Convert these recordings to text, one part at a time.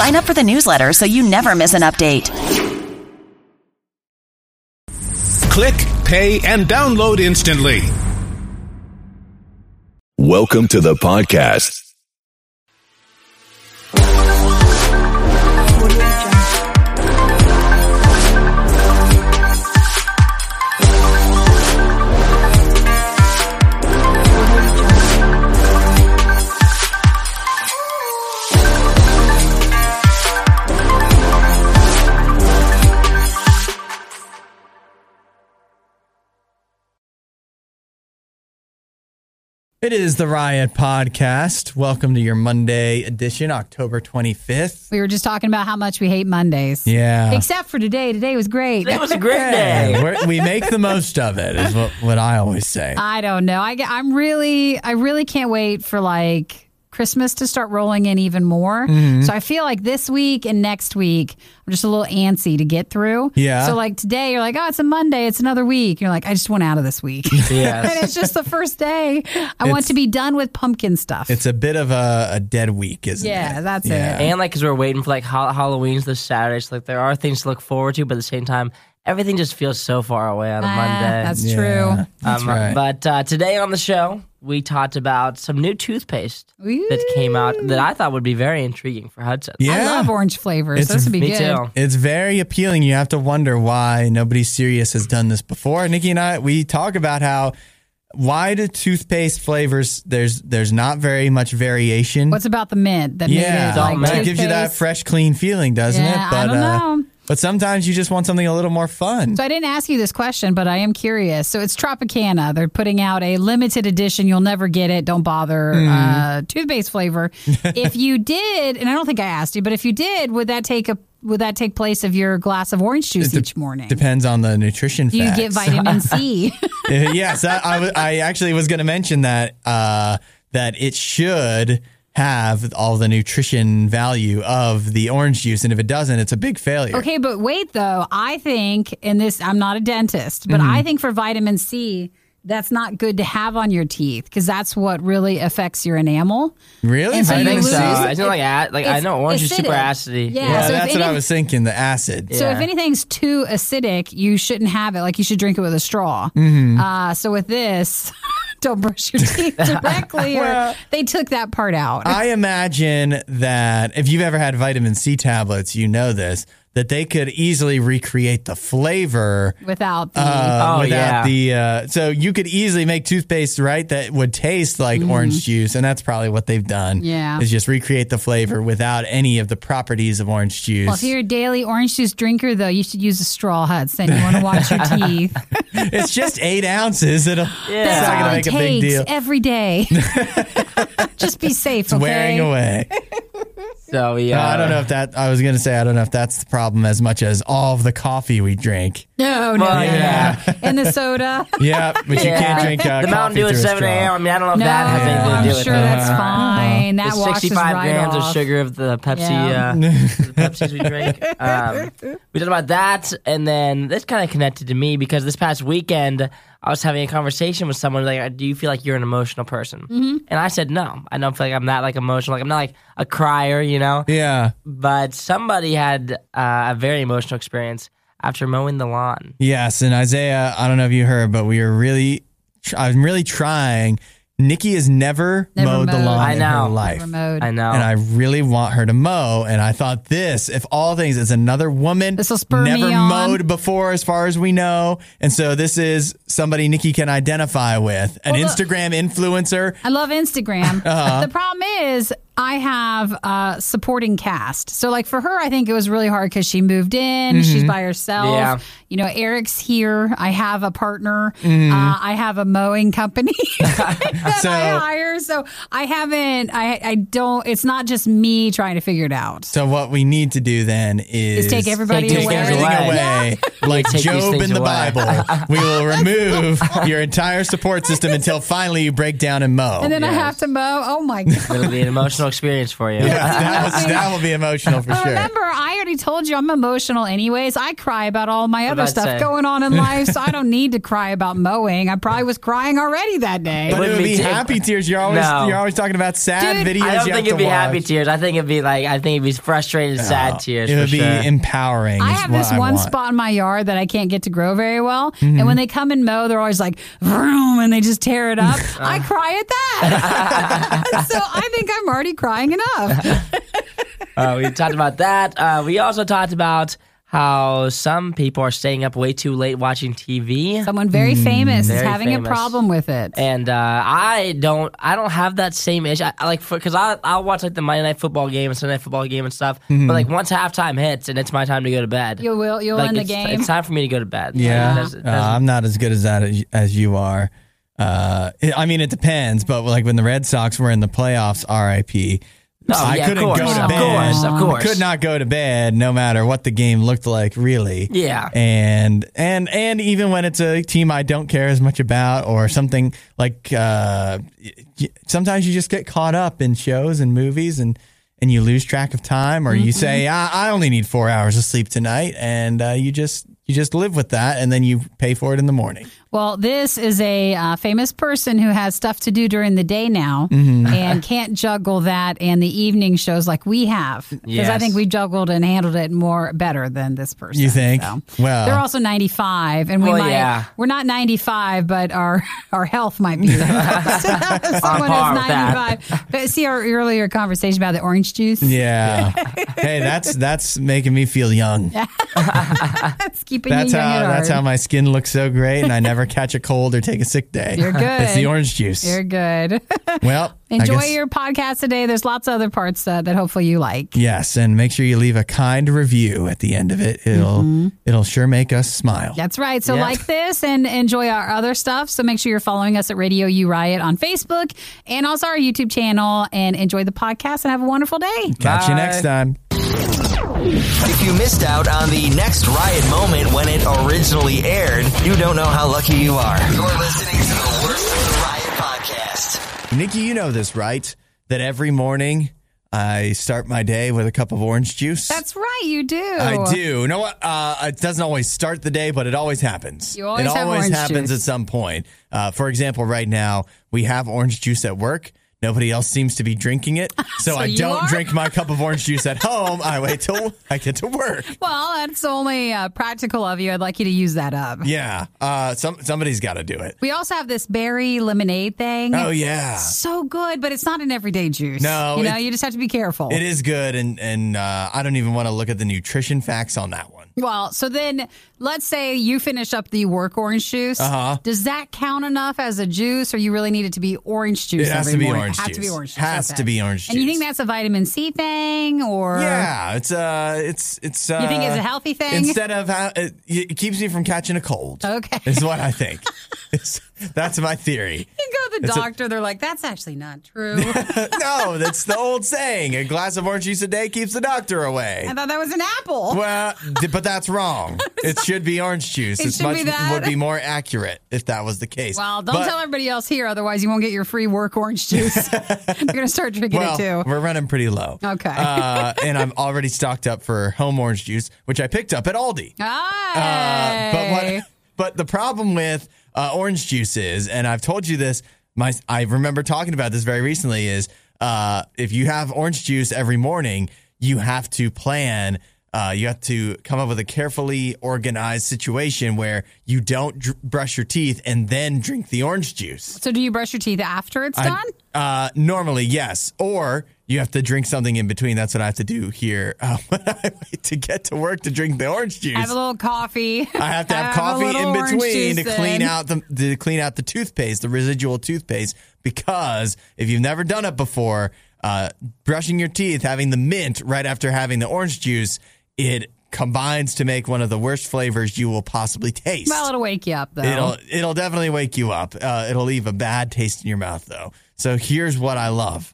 Sign up for the newsletter so you never miss an update. Click, pay, and download instantly. Welcome to the podcast. It is the Riot Podcast. Welcome to your Monday edition, October 25th. We were just talking about how much we hate Mondays. Yeah. Except for today. Today was great. It was a great day. Hey, we're- make the most of it, is what, what I always say. I don't know. I, get- I'm really, I really can't wait for like Christmas to start rolling in even more. Mm-hmm. So I feel like this week and next week, I'm just a little antsy to get through. Yeah. So like today, you're like, oh, it's a Monday. It's another week. You're like, I just want out of this week. Yes. and it's just the first day. I want to be done with pumpkin stuff. It's a bit of a, a dead week, isn't it? yeah, that's Yeah. it. And like, because we're waiting for like ha- Halloween's this Saturday, so like there are things to look forward to, but at the same time, everything just feels so far away on a Ah, Monday. That's Yeah, true. That's Um, right. But uh, today on the show, we talked about some new toothpaste that came out that I thought would be very intriguing for Hudson. yeah. I love orange flavors. It's- this would be Me good. too. It's very appealing. You have to wonder why nobody serious has done this before. Nikki and I, we talk about how why do toothpaste flavors there's there's not very much variation. What's about the mint that yeah, made it like mint. it gives you that toothpaste? fresh, clean feeling, doesn't Yeah, it? I don't uh, know. But sometimes you just want something a little more fun. So I didn't ask you this question, but I am curious. So it's Tropicana. They're putting out a limited edition. You'll never get it. Don't bother. Hmm. Uh, toothpaste flavor. if you did, and I don't think I asked you, but if you did, would that take a would that take place of your glass of orange juice It each morning? Depends on the nutrition you facts. get vitamin C? yes, I, I, I actually was going to mention that uh, that it should have all the nutrition value of the orange juice, and if it doesn't, it's a big failure. okay, but wait though. I think, and this I'm not a dentist, but Mm-hmm. I think for vitamin C. That's not good to have on your teeth because that's what really affects your enamel. Really? And so I you think lose- so. it- Isn't like a- like I it's know orange is super acidic. acidy. Yeah, Yeah, so if that's what I was thinking. The acid. So if anything's too acidic, you shouldn't have it. Like you should drink it with a straw. Mm-hmm. Uh, so with this, don't brush your teeth directly, Well- they took that part out. I imagine that if you've ever had vitamin C tablets, you know this that they could easily recreate the flavor without the uh, Oh, without yeah. the uh, so you could easily make toothpaste right that would taste like orange juice and that's probably what they've done. Yeah. is just recreate the flavor without any of the properties of orange juice well, if you're a daily orange juice drinker, though, you should use a straw, Hudson. You want to watch your teeth. it's just eight ounces it'll That's it's not all gonna it make a big takes deal every day. Just be safe, it's okay? wearing away So yeah, No, I don't know if that I was gonna say I don't know if that's the problem as much as all of the coffee we drink No, no, Well, no, yeah. And the soda. yeah but you Yeah. can't drink uh, the Mountain Dew at seven a.m. I mean, I don't know if No, that has anything to I'm do with sure it. that's fine. That the 65 right grams off. of sugar of the Pepsi, Yeah. uh, the Pepsis we drink. Um, we talked about that, and then this kind of connected to me because this past weekend I was having a conversation with someone like, "Do you feel like you're an emotional person?" Mm-hmm. And I said, "No, I don't feel like I'm that like emotional. Like I'm not like a crier, you know." yeah But somebody had uh, a very emotional experience after mowing the lawn. Yes, and Isaiah, I don't know if you heard, but we are really, tr- I'm really trying. Nikki has never, Never mowed, the lawn I in her know. life. Remote. I know. And I really want her to mow. And I thought this, if all things, is another woman This'll spur me never on. mowed before, as far as we know. And so this is somebody Nikki can identify with, an Well, the- Instagram influencer. I love Instagram. Uh-huh. The problem is I have a supporting cast. So like for her, I think it was really hard because she moved in, Mm-hmm. she's by herself. Yeah. You know, Eric's here. I have a partner. Mm-hmm. Uh, I have a mowing company that So- I hire. So I haven't. I I don't. It's not just me trying to figure it out. So what we need to do then is Is take everybody Take take away. everything away. away, like Take Job in the away. Bible. we will remove your entire support system until finally you break down and mow. And then I have to mow. Oh my god! It'll be an emotional emotional experience for you. Yeah, that, was, that will be emotional for But sure. remember, I already told you I'm emotional anyways. I cry about all my other I'd stuff say. going on in life, so I don't need to cry about mowing. I probably was crying already that day. But it wouldn't would be be too- happy tears. You're always No. you're always talking about sad Dude, videos. I don't you think have it'd to be happy tears. I think it'd be like I think it'd be frustrated, sad tears. It for would be sure. empowering. I have this I one want. spot in my yard that I can't get to grow very well. Mm-hmm. And when they come and mow, they're always like, vroom, and they just tear it up. I cry at that. so I think I'm already crying enough. Uh, we talked about that. Uh, we also talked about how some people are staying up way too late watching TV. Someone very famous is Very having famous. a problem with it. and uh, I don't, I don't have that same issue. I, I like because I I'll watch like the Monday night football game and Sunday night football game and stuff. Mm-hmm. But like once halftime hits and it's my time to go to bed, You will, you'll like end the game. it's time for me to go to bed. Yeah, Like, it doesn't- Uh, I'm not as good as that as, as you are. Uh, I mean, it depends, but like when the Red Sox were in the playoffs, RIP. Oh, I yeah, couldn't course, go to of bed. course, of course. Could not go to bed, no matter what the game looked like, really. Yeah. and and and even when it's a team I don't care as much about, or something like, uh, sometimes you just get caught up in shows and movies, and and you lose track of time, or you say, I, I only need four hours of sleep tonight, and uh, you just you just live with that, and then you pay for it in the morning. Well, this is a uh, famous person who has stuff to do during the day now Mm-hmm. and can't juggle that and the evening shows like we have. Because I think we juggled and handled it more better than this person. You think? So. Well- they're also 95, and we Well, might, yeah. we're not 95, but our our health might be there. Someone par is with that. 95. But see our earlier conversation about the orange juice? Yeah. hey, that's that's making me feel young. That's keeping That's you young how at that's heart. how my skin looks so great, and I never catch a cold or take a sick day. You're good. It's the orange juice. You're good. well, Enjoy your podcast today. There's lots of other parts uh, that hopefully you like. Yes, and make sure you leave a kind review at the end of it. It'll Mm-hmm. it'll sure make us smile. That's right. So Yeah. like this and enjoy our other stuff. So make sure you're following us at Radio U Riot on Facebook and also our YouTube channel and enjoy the podcast and have a wonderful day. Catch you next time. If you missed out on the next riot moment when it originally aired, you don't know how lucky you are. You're listening to the worst of the riot podcast. Nikki, you know this, right? That every morning I start my day with a cup of orange juice. That's right. You do. I do. You know what? Uh, it doesn't always start the day, but it always happens. You always it have always orange happens juice. at some point. Uh, for example, right now we have orange juice at work. Nobody else seems to be drinking it, so, So I don't are? drink my cup of orange juice at home. I wait till I get to work. Well, that's only uh, practical of you. I'd like you to use that up. Yeah, uh, some somebody's got to do it. We also have this berry lemonade thing. Oh yeah, So good, but it's not an everyday juice. No, You know, you just have to be careful. it is good, and and uh, I don't even want to look at the nutrition facts on that one. Well, so then let's say you finish up the work orange juice. Uh-huh. Does that count enough as a juice, or you really need it to be orange juice? It has every to be morning? orange Has to be juice. orange juice. Has okay. to be orange Juice. And you think that's a vitamin C thing, or Yeah, it's uh, it's it's. Uh, You think it's a healthy thing? Instead of it, it keeps me from catching a cold. Okay. is what I think. That's my theory. You go to the It's a- doctor, they're like, "That's actually not true." no, that's the old saying: a glass of orange juice a day keeps the doctor away. I thought that was an apple. Well, but that's wrong. It should be orange juice. It It's should much be that. would be more accurate if that was the case. Well, don't But- tell everybody else here, otherwise you won't get your free work orange juice. They're gonna start drinking Well, it too. we're running pretty low. Okay. uh, and I'm already stocked up for home orange juice, which I picked up at Aldi. Uh, but what? But the problem with uh, orange juice is, and I've told you this. My I remember talking about this very recently. Is uh, if you have orange juice every morning, you have to plan. Uh, you have to come up with a carefully organized situation where you don't dr- brush your teeth and then drink the orange juice. So, do you brush your teeth after it's I- done? uh, normally, yes. Or you have to drink something in between. That's what I have to do here uh, when I wait to get to work to drink the orange juice. I have a little coffee. I have to have, a coffee in between to clean in. out the to clean out the toothpaste, the residual toothpaste. Because if you've never done it before, uh, brushing your teeth, having the mint right after having the orange juice, it combines to make one of the worst flavors you will possibly taste. Well, it'll wake you up though. It'll it'll definitely wake you up. Uh, it'll leave a bad taste in your mouth though. So here's what I love: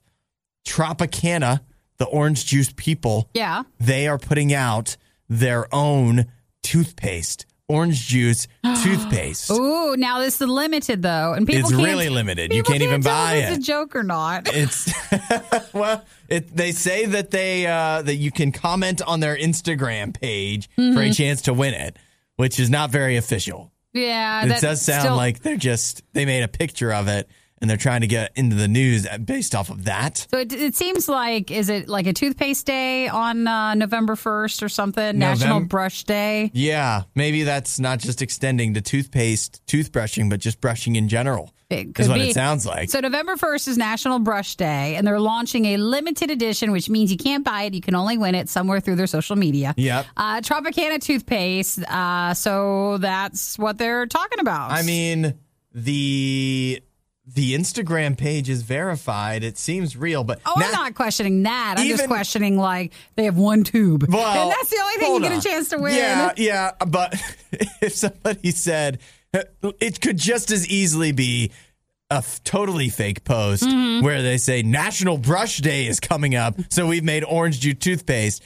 Tropicana, the orange juice people, yeah. they are putting out their own toothpaste orange juice toothpaste. Ooh, now this is limited though, and people It's can't, really limited. You people can't even buy if It's it. a joke or not. It's well, it, they say that they uh, that you can comment on their Instagram page for Mm-hmm. a chance to win it, which is not very official. Yeah, It that does sound still- like they're just they made a picture of it and they're trying to get into the news based off of that. So it, it seems like is it like a toothpaste day on uh, November first or something? National Brush Day. Yeah, maybe that's not just extending to toothpaste, toothbrushing, but just brushing in general. It is what be. it sounds like. So November 1st is National Brush Day, and they're launching a limited edition, which means you can't buy it. You can only win it somewhere through their social media. Yep. Uh, Tropicana toothpaste. Uh, so that's what they're talking about. I mean, the the Instagram page is verified. It seems real, but Oh, I'm not questioning that. I'm just questioning like they have one tube, Well, and that's the only thing you get on. a chance to win. Yeah, yeah, but if somebody said it could just as easily be a f- totally fake post Mm-hmm. where they say National Brush Day is coming up, so we've made orange juice toothpaste.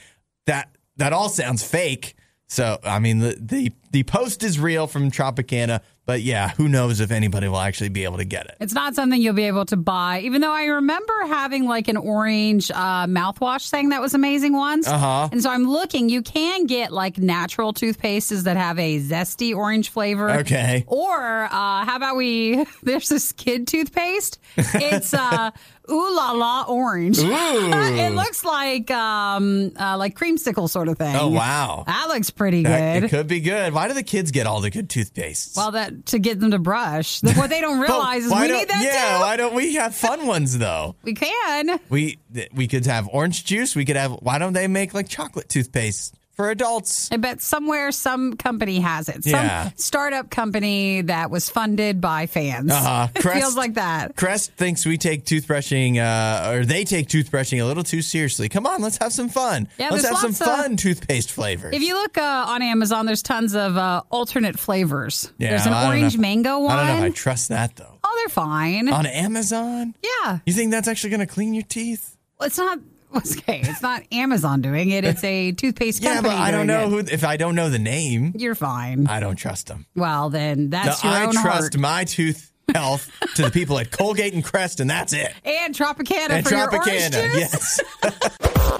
That that all sounds fake. So I mean the the the post is real from Tropicana, but yeah, who knows if anybody will actually be able to get it. It's not something you'll be able to buy, even though I remember having like an orange uh, mouthwash thing that was amazing once. Uh-huh. And so I'm looking, you can get like natural toothpastes that have a zesty orange flavor. Okay. Or uh, how about we, there's this kid toothpaste. It's uh, Ooh La La Orange. it looks like um, uh, like creamsicle sort of thing. Oh wow. That looks pretty That- good. it could be good. Why do the kids get all the good toothpastes? well, that to get them to brush. What they don't But realize is why we don't- need that yeah, too. why don't we have fun ones though? We can. We th- we could have orange juice. We could have. Why don't they make like chocolate toothpaste for adults? I bet somewhere some company has it. Some Yeah. startup company that was funded by fans. Uh-huh. It Crest- feels like that. Crest thinks we take toothbrushing, uh, or they take toothbrushing a little too seriously. Come on, let's have some fun. Yeah, let's have some of- fun toothpaste flavors. If you look uh, on Amazon, there's tons of uh, alternate flavors. Yeah, there's an orange if- mango one. I don't know if I trust that though. oh, they're fine. On Amazon, yeah, you think that's actually going to clean your teeth? Well, it's not. Okay, it's not Amazon doing it. It's a toothpaste Yeah, company. but I don't know it. who. If I don't know the name, You're fine. I don't trust them. well, then that's No, your I own trust heart. my tooth health to the people at Colgate and Crest, and that's it. and Tropicana And for your orange Tropicana, juice. yes.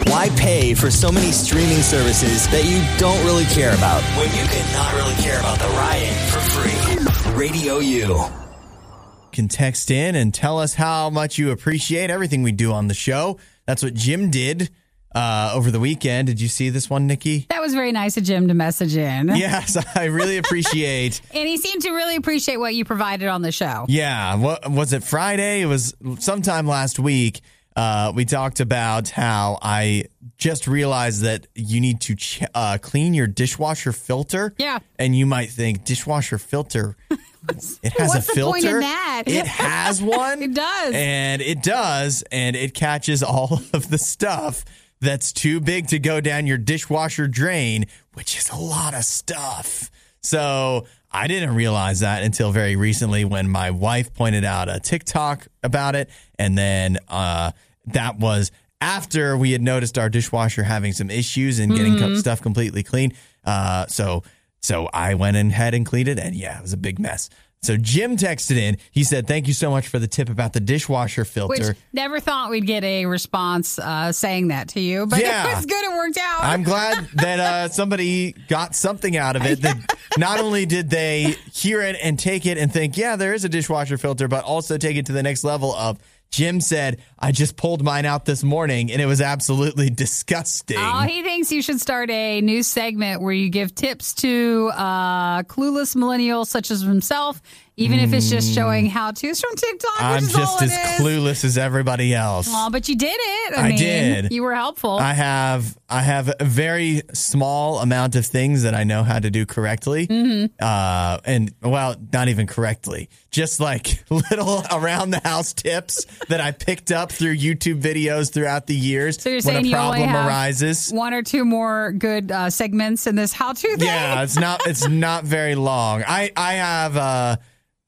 Why pay for so many streaming services that you don't really care about when you can not really care about the riot for free? Radio U. can text in and tell us how much you appreciate everything we do on the show. That's what Jim did uh, over the weekend. Did you see this one, Nikki? That was very nice of Jim to message in. Yes, I really appreciate. And he seemed to really appreciate what you provided on the show. yeah, what was it Friday? It was sometime last week. Uh, we talked about how I just realized that you need to ch- uh, clean your dishwasher filter. Yeah. and you might think dishwasher filter. It has What's a the filter. point in that? It has one. It does. And it does. And it catches all of the stuff that's too big to go down your dishwasher drain, which is a lot of stuff. So I didn't realize that until very recently when my wife pointed out a TikTok about it. And then uh, that was after we had noticed our dishwasher having some issues and getting co- stuff completely clean. Uh, so so I went ahead and cleaned it, and yeah, it was a big mess. So Jim texted in. He said, "Thank you so much for the tip about the dishwasher Which filter." never thought we'd get a response uh, saying that to you, but Yeah. it was good. It worked out. I'm glad that uh, somebody got something out of it. That not only did they hear it and take it and think, "Yeah, there is a dishwasher filter," but also take it to the next level of. Jim said, "I just pulled mine out this morning, and it was absolutely disgusting." Oh, he thinks you should start a new segment where you give tips to uh, clueless millennials such as himself, even if it's just showing how to's from TikTok. Which I'm is just as is. clueless as everybody else. Aw, but you did it. I, I mean, did. You were helpful. I have I have a very small amount of things that I know how to do correctly, Mm-hmm. uh, and well, not even correctly, just like little around the house tips that I picked up through YouTube videos throughout the years. so you're when saying a you only problem have arises. one or two more good uh, segments in this how-to thing. Yeah, it's not it's not very long. I I have uh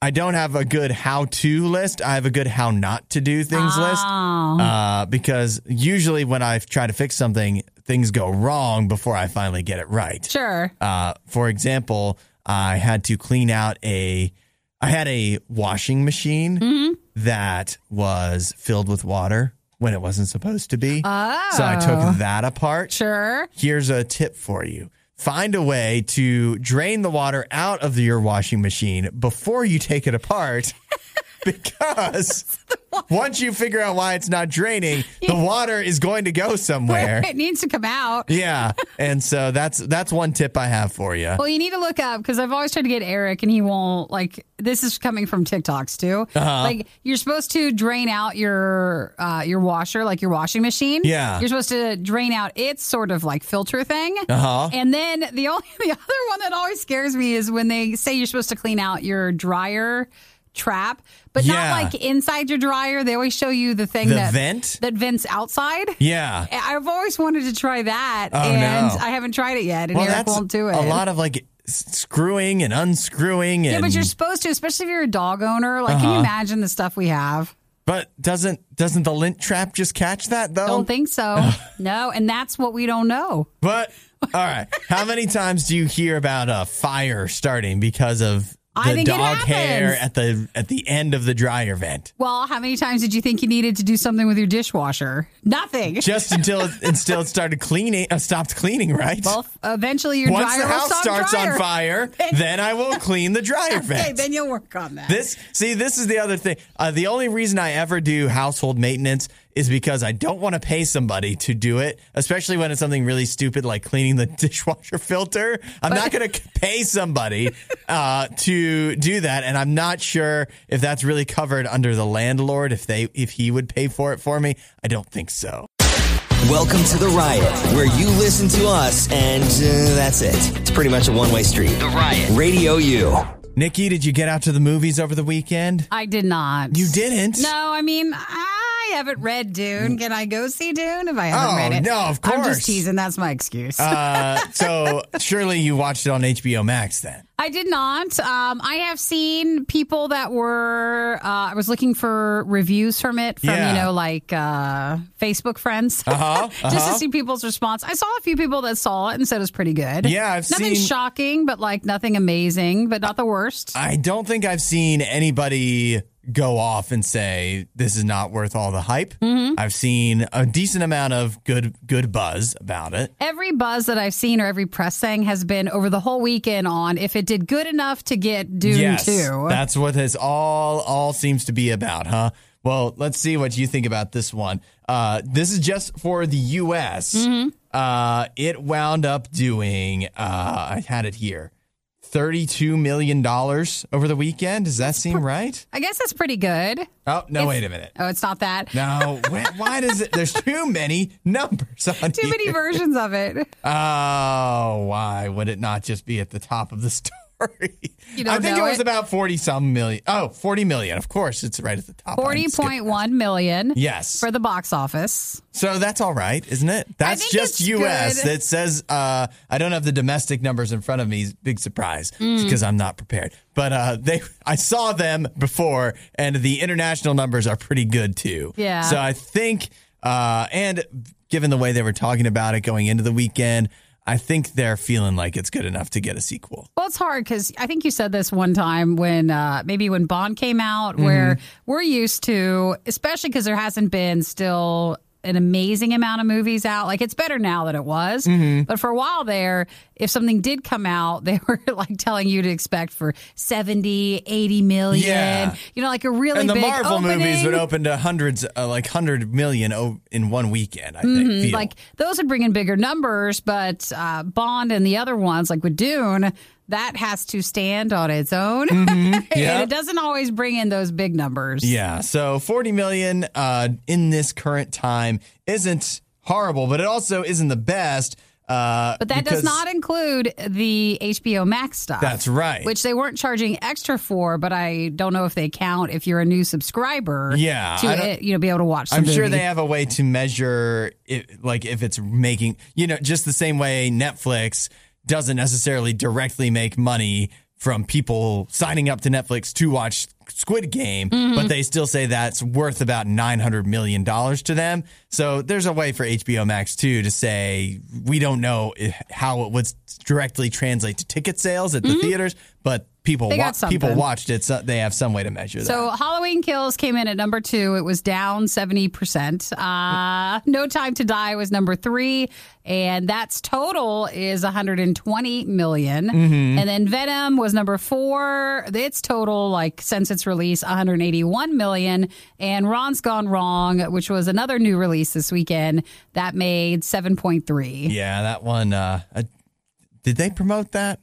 I don't have a good how to list. I have a good how not to do things list. Oh. Uh, because usually when I try to fix something, things go wrong before I finally get it right. Sure. Uh, for example, I had to clean out a I had a washing machine Mm-hmm. that was filled with water when it wasn't supposed to be. Oh. So I took that apart. Sure. Here's a tip for you. Find a way to drain the water out of your washing machine before you take it apart. because once you figure out why it's not draining, the water is going to go somewhere. It needs to come out. Yeah. And so that's that's one tip I have for you. Well, you need to look up because I've always tried to get Eric, and he won't. Like this is coming from TikToks too. Uh-huh. Like you're supposed to drain out your uh, your washer, like your washing machine. Yeah. you're supposed to drain out its sort of like filter thing. Uh-huh. And then the only the other one that always scares me is when they say you're supposed to clean out your dryer trap, but Yeah. not like inside your dryer. They always show you the thing The that vent? that vents outside. Yeah. I've always wanted to try that, Oh, and no. I haven't tried it yet, and Well, Eric won't do it. a lot of like screwing and unscrewing and Yeah, but you're supposed to, especially if you're a dog owner. Like, can you Uh-huh. imagine the stuff we have? But doesn't doesn't the lint trap just catch that though? Don't think so. no, and that's what we don't know. But all right, how many times do you hear about a fire starting because of I think it dog hair at the at the end of the dryer vent? Well, how many times did you think you needed to do something with your dishwasher? Nothing. Just until it, until it started cleaning, uh, stopped cleaning, right? well, eventually your Once dryer the house starts dryer. on fire, then I will clean the dryer vent. Okay, then you'll work on that. This see, this is the other thing. Uh, the only reason I ever do household maintenance is because I don't want to pay somebody to do it, especially when it's something really stupid like cleaning the dishwasher filter. I'm not going to pay somebody uh, to do that, and I'm not sure if that's really covered under the landlord. If they if he would pay for it for me, I don't think so. Welcome to The Riot, where you listen to us and uh, that's it. It's pretty much a one way street. The Riot. Radio U. Nikki, did you get out to the movies over the weekend? I did not. You didn't. No, I mean, I haven't read Dune. Can I go see Dune if I haven't Oh, read it? no, of I'm course. just teasing. That's my excuse. Uh, so surely you watched it on HBO Max then. I did not. Um, I have seen people that were. Uh, I was looking for reviews from it from Yeah. you know like uh, Facebook friends, Uh-huh, just uh-huh. to see people's response. I saw a few people that saw it and said it was pretty good. Yeah, I've nothing seen- shocking, but like nothing amazing, but not the worst. I don't think I've seen anybody go off and say this is not worth all the hype. Mm-hmm. I've seen a decent amount of good good buzz about it. Every buzz that I've seen or every press thing has been over the whole weekend on if it did good enough to get Dune yes, two. that's what this all all seems to be about, huh? Well, let's see what you think about this one. Uh, this is just for the U.S. Mm-hmm. Uh, it wound up doing. Uh, I had it here. Thirty-two million dollars over the weekend. Does that seem right? I guess that's pretty good. Oh no! If- wait a minute. Oh, it's not that. No, why, why does it? There's too many numbers on Too many versions of it. Oh, why would it not just be at the top of the story? You don't I think know it was about 40 some million. Oh, 40 million. Of course, it's right at the top. I Forty skipped point that. one million. Yes. For the box office. So that's all right, isn't it? That's just US. good. That says uh, I don't have the domestic numbers in front of me. Big surprise Mm. because I'm not prepared. But uh, they, I saw them before, and the international numbers are pretty good too. Yeah. So I think, uh, and given the way they were talking about it going into the weekend, I think they're feeling like it's good enough to get a sequel. Well, it's hard because I think you said this one time when uh, maybe when Bond came out, Mm-hmm. where we're used to, especially because there hasn't been still an amazing amount of movies out. Like it's better now than it was, Mm-hmm. but for a while there, if something did come out, they were like telling you to expect for 70, 80 million. Yeah. You know, like a really and the big Marvel opening. movies would open to hundreds, uh, like 100 million in one weekend. I think. Mm-hmm. Like those would bring in bigger numbers, but uh, Bond and the other ones, like with Dune, that has to stand on its own, Yep. and it doesn't always bring in those big numbers. Yeah, so 40 million uh, in this current time isn't horrible, but it also isn't the best. Uh, But that does not include the HBO Max stuff. That's right. Which they weren't charging extra for, but I don't know if they count if you're a new subscriber. Yeah, to it, you know be able to watch. The I'm sure they have a way to measure it, like if it's making, you know, just the same way Netflix doesn't necessarily directly make money from people signing up to Netflix to watch Squid Game, Mm-hmm. but they still say that's worth about nine hundred million dollars to them. So there's a way for HBO Max too to say we don't know how it would directly translate to ticket sales at the theaters, but people. Wa- people watched it, so they have some way to measure that. So. Halloween Kills came in at number two. It was down 70%. Uh, no Time to Die was number three. And that's total is 120 million. Mm-hmm. And then Venom was number four. Its total, like since its release, 181 million. And Ron's Gone Wrong, which was another new release this weekend, that made 7.3. Yeah, that one. Uh, uh, did they promote that?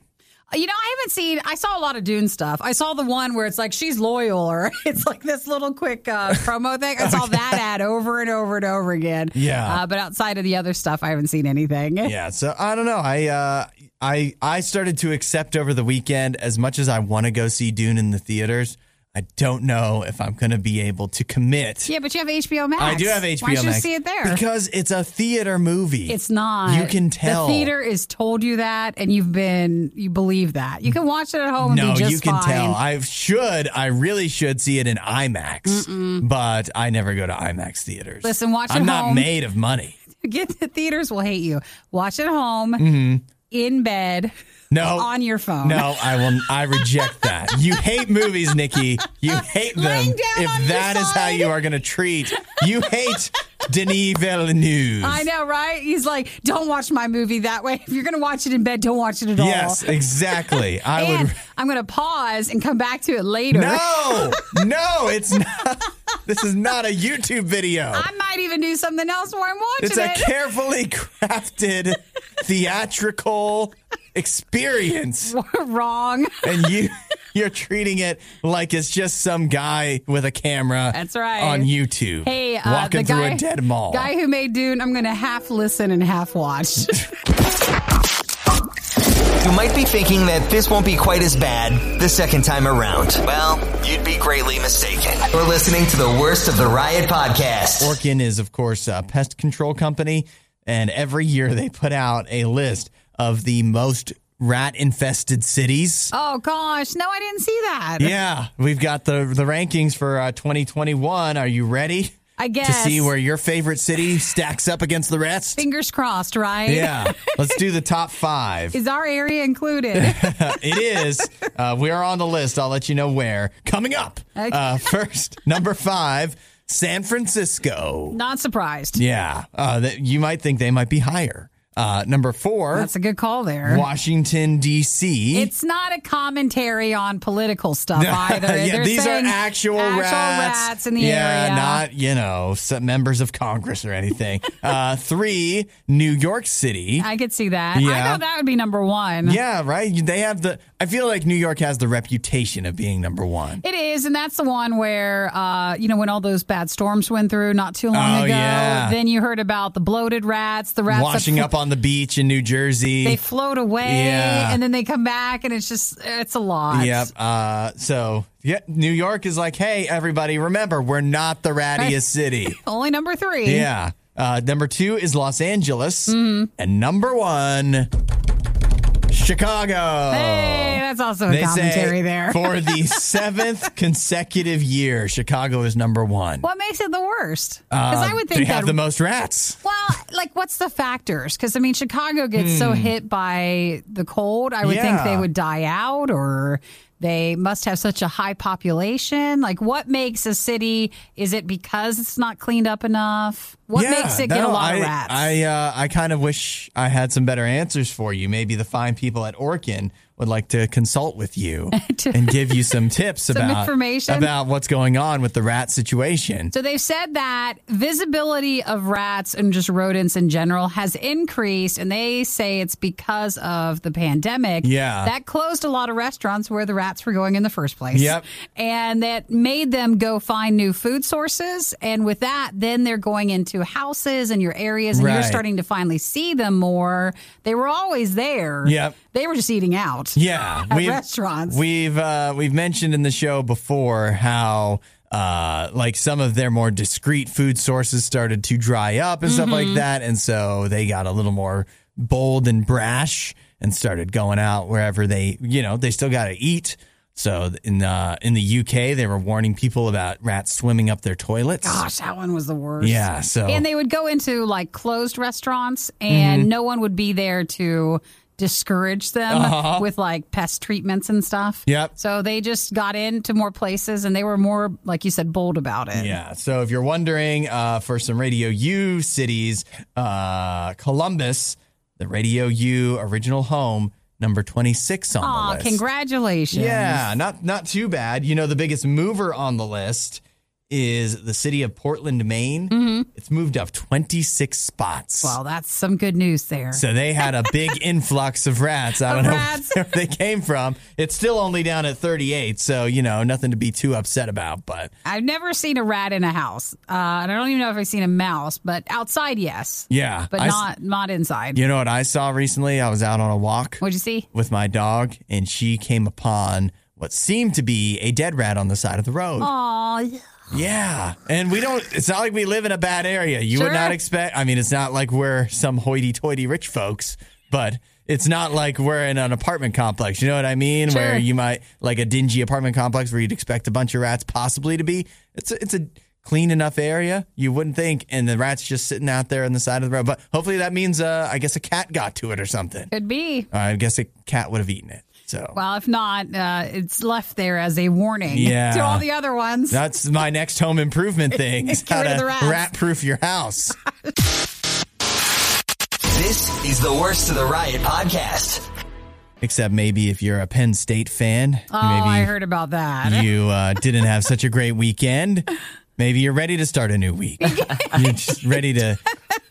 You know, I haven't seen. I saw a lot of Dune stuff. I saw the one where it's like she's loyal, or it's like this little quick uh, promo thing. I saw that ad over and over and over again. Yeah. uh, but outside of the other stuff, I haven't seen anything. Yeah, so I don't know. I uh, I I started to accept over the weekend as much as I want to go see Dune in the theaters. I don't know if I'm going to be able to commit. Yeah, but you have HBO Max. I do have HBO Why don't you Max. see it there? because it's a theater movie. it's not. You can tell. the theater has told you that, and you've been you believe that. You can watch it at home. no, and be just you can fine. tell. I should. I really should see it in IMAX, but I never go to IMAX theaters. Listen, watch it. I'm not home. made of money. Get the theaters will hate you. Watch at home, in bed, Mm-hmm. No, on your phone. No, I will. I reject that. You hate movies, Nikki. You hate them. Laying down on if that is how you are going to treat, you hate Denis Villeneuve. I know, right? He's like, don't watch my movie that way. If you're going to watch it in bed, don't watch it at all. Yes, exactly. I and would. I'm going to pause and come back to it later. No, no, it's not. This is not a YouTube video. I might even do something else while I'm watching it. It's a it. carefully crafted theatrical experience, Wrong. and you you're treating it like it's just some guy with a camera. That's right. on YouTube. Hey, uh, walking the through guy, a dead mall. Guy who made Dune, I'm going to half listen and half watch. You might be thinking that this won't be quite as bad the second time around. Well, you'd be greatly mistaken. We're listening to the worst of the Riot podcast. Orkin is, of course, a pest control company, and every year they put out a list of the most rat infested cities. oh, gosh. No, I didn't see that. Yeah, we've got the the rankings for uh, 2021. Are you ready? I guess To see where your favorite city stacks up against the rest? Fingers crossed, right? Yeah, let's do the top five. Is our area included? it is. Uh, we are on the list. I'll let you know where. Coming up, Okay. uh, first, number five, San Francisco. Not surprised. Yeah, uh, that you might think they might be higher. Uh, number four, That's a good call there. Washington D.C. It's not a commentary on political stuff either. yeah, these are actual, actual rats. rats in the yeah, area. not you know members of Congress or anything. uh, three, New York City. I could see that. I Yeah. thought that would be number one. yeah, right. They have the. I feel like New York has the reputation of being number one. It is, and that's the one where, uh, you know, when all those bad storms went through not too long Oh, ago. yeah. Then you heard about the bloated rats, the rats Washing up on the beach in New Jersey. they float away, Yeah. and then they come back, and it's just it's a lot. Yep. Uh, so yeah, New York is like, hey, everybody, remember we're not the rattiest city. Only number three. Yeah. Uh, number two is Los Angeles, Mm-hmm. and number one, Chicago. Hey, that's also a They commentary there. for the seventh consecutive year, Chicago is number one. what makes it the worst? Because I would think they think have that the most rats. Well, like, what's the factors? Because I mean, Chicago gets so hit by the cold. I would think Hmm. They would die out, or they must have such a high population. Like, what makes a city? Is it because it's not cleaned up enough? What Yeah, makes it get a lot I, of rats? I uh, I kind of wish I had some better answers for you. Maybe the fine people at Orkin would like to consult with you and give you some tips about information. about what's going on with the rat situation. So they've said that visibility of rats and just rodents in general has increased, and they say it's because of the pandemic. Yeah. That closed a lot of restaurants where the rats were going in the first place. Yep. And that made them go find new food sources. And with that, then they're going into houses and your areas, and you're starting to finally see them more. They were always there. Yep. They were just eating out. Yeah, At restaurants. We've uh, we've mentioned in the show before how uh, like some of their more discreet food sources started to dry up and stuff Mm-hmm. like that, and so they got a little more bold and brash and started going out wherever they you know they still got to eat. So in the in the UK, they were warning people about rats swimming up their toilets. Gosh, that one was the worst. Yeah, so And they would go into like closed restaurants and Mm-hmm. no one would be there to discourage them with like pest treatments and stuff. Uh-huh. Yep. So they just got into more places and they were more, like you said, bold about it. Yeah. So if you're wondering uh, for some Radio U cities, uh, Columbus, the Radio U original home, number 26 on Aw, the list. congratulations. Yeah, not not too bad. You know, the biggest mover on the list is the city of Portland, Maine. Mm-hmm. It's moved up 26 spots. Well, that's some good news there. So they had a big influx of rats. I don't know rats. where they came from. It's still only down at 38, so you know nothing to be too upset about. But I've never seen a rat in a house. Uh, and I don't even know if I've seen a mouse, but outside, yes. yeah, But I s- not not inside. You know what I saw recently? I was out on a walk What'd you see? with my dog, and she came upon what seemed to be a dead rat on the side of the road. Oh, Yeah. And we don't, it's not like we live in a bad area. You Sure. would not expect, I mean, it's not like we're some hoity toity rich folks, but it's not like we're in an apartment complex. You know what I mean? Sure. Where you might, like a dingy apartment complex where you'd expect a bunch of rats possibly to be. It's a, it's a clean enough area. You wouldn't think. And the rat's just sitting out there on the side of the road. But hopefully that means, uh, I guess a cat got to it or something. could be. I guess a cat would have eaten it. So. Well, if not, uh, it's left there as a warning Yeah. to all the other ones. That's my next home improvement thing. how to rat proof your house. This is the Worst of the Riot podcast. Except maybe if you're a Penn State fan, oh, maybe I heard about that. you uh, didn't have such a great weekend. Maybe you're ready to start a new week. you're just ready to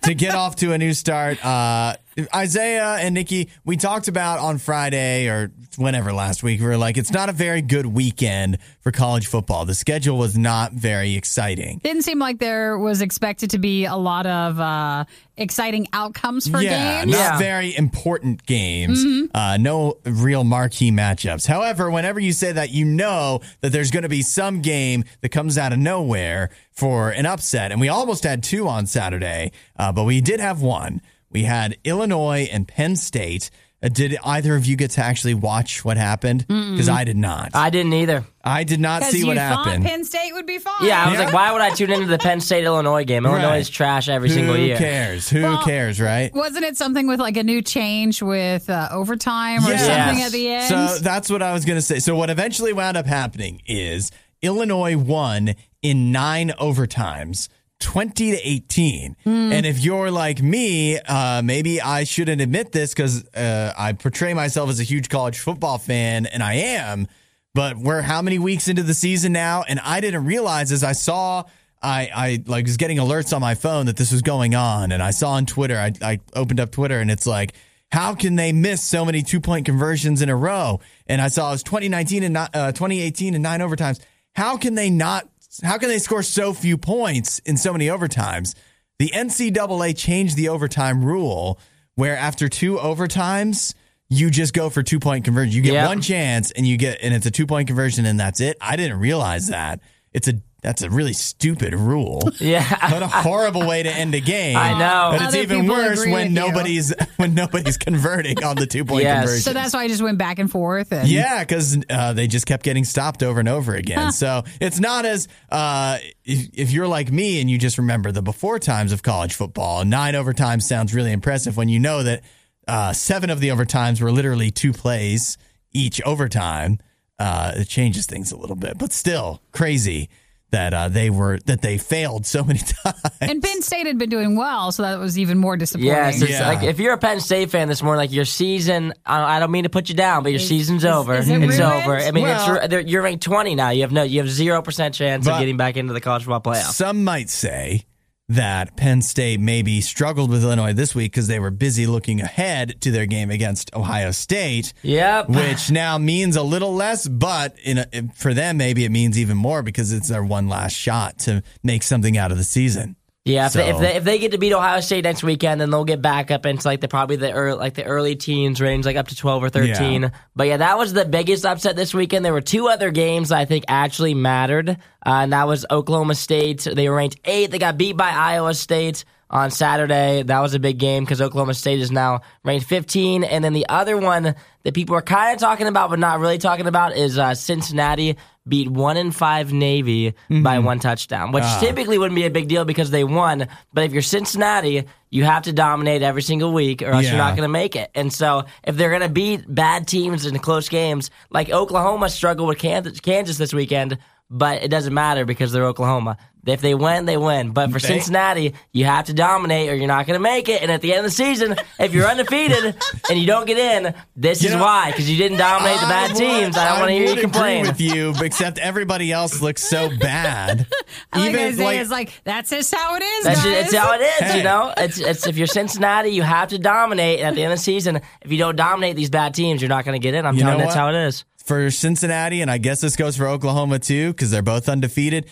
to get off to a new start. Uh, Isaiah and Nikki, we talked about on Friday or whenever last week. We were like, it's not a very good weekend for college football. The schedule was not very exciting. Didn't seem like there was expected to be a lot of uh, exciting outcomes for yeah, games. not Yeah. very important games. Uh, no real marquee matchups. However, whenever you say that, you know that there's going to be some game that comes out of nowhere for an upset. And we almost had two on Saturday, uh, but we did have one. We had Illinois and Penn State. Uh, did either of you get to actually watch what happened? Because I did not. I, I didn't either. I did not see you what happened. Penn State would be fine. Yeah, I was Yeah. like, why would I tune into the Penn State Illinois game? Illinois Right. is trash every single year. Who year. cares? Who Well, cares, right? Wasn't it something with like a new change with uh, overtime or Yes. something at the end? So that's what I was going to say. So what eventually wound up happening is Illinois won in nine overtimes. 20 to 18. And if you're like me, uh, maybe I shouldn't admit this because uh, I portray myself as a huge college football fan, and I am. But we're how many weeks into the season now? And I didn't realize as I saw, I, I like was getting alerts on my phone that this was going on. And I saw on Twitter, I, I opened up Twitter and it's like, how can they miss so many two point conversions in a row? And I saw it was 2019 and not, uh, 2018 and nine overtimes. How can they not? How can they score so few points in so many overtimes? The NCAA changed the overtime rule where after two overtimes, you just go for two point conversion. You get Yep. one chance and you get, and it's a two point conversion and that's it. I didn't realize that. It's a, that's a really stupid rule. Yeah. What a horrible way to end a game. I know. But it's even people worse agree when with you. nobody's when nobody's converting on the two point Yes. conversion. So that's why I just went back and forth. And Yeah, because uh, they just kept getting stopped over and over again. So it's not as uh, if, if you're like me and you just remember the before times of college football. Nine overtimes sounds really impressive when you know that uh, seven of the overtimes were literally two plays each overtime. Uh, it changes things a little bit, but still crazy that uh, they were that they failed so many times. And Penn State had been doing well, so that was even more disappointing. Yes, it's Yeah. like if you're a Penn State fan this morning, like your season, I I don't mean to put you down, but your season's over. is it it's ruined? over. I mean, Well- it's, you're- you're ranked 20 now. You have no, you have zero percent chance of getting back into the college football playoff. Some might say that Penn State maybe struggled with Illinois this week because they were busy looking ahead to their game against Ohio State. Yep. Which now means a little less, but in a, for them, maybe it means even more because it's their one last shot to make something out of the season. Yeah, if, they, if they if they get to beat Ohio State next weekend, then they'll get back up into like the probably the early, like the early teens range, like up to twelve or thirteen. Yeah. But yeah, that was the biggest upset this weekend. There were two other games that I think actually mattered, uh, and that was Oklahoma State. They were ranked eight. They got beat by Iowa State. on Saturday. That was a big game because Oklahoma State is now ranked 15. And then the other one that people are kind of talking about but not really talking about is uh, Cincinnati beat one in five Navy Mm-hmm. by one touchdown, which Ah. typically wouldn't be a big deal because they won. But if you're Cincinnati, you have to dominate every single week, or else Yeah. you're not going to make it. And so, if they're going to beat bad teams in close games, like Oklahoma struggled with Kansas this weekend, but it doesn't matter because they're Oklahoma. If they win, they win. But for They- Cincinnati, you have to dominate, or you're not going to make it. And at the end of the season, if you're undefeated and you don't get in, this You is know, why because you didn't dominate the bad would- teams. I don't want to hear you complain. Agree with you, except everybody else looks so bad. I like Even Isaiah like, is like, that's just how it is, That's, guys. just, it's how it is, Hey. you know. It's it's if you're Cincinnati, you have to dominate. And at the end of the season, if you don't dominate these bad teams, you're not going to get in. I'm You telling you, that's what? how it is. For Cincinnati, and I guess this goes for Oklahoma too, because they're both undefeated.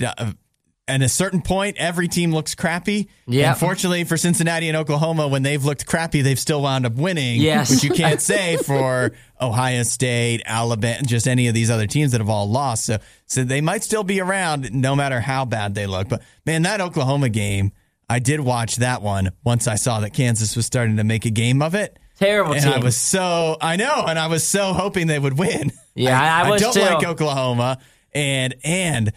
Uh, At a certain point, every team looks crappy. Yep. Unfortunately for Cincinnati and Oklahoma, when they've looked crappy, they've still wound up winning. Yes. Which you can't say for Ohio State, Alabama, just any of these other teams that have all lost. So, so they might still be around no matter how bad they look. But man, that Oklahoma game, I did watch that one once I saw that Kansas was starting to make a game of it. Terrible And team. I was so I know, and I was so hoping they would win. Yeah, I- I was don't too. like Oklahoma, and and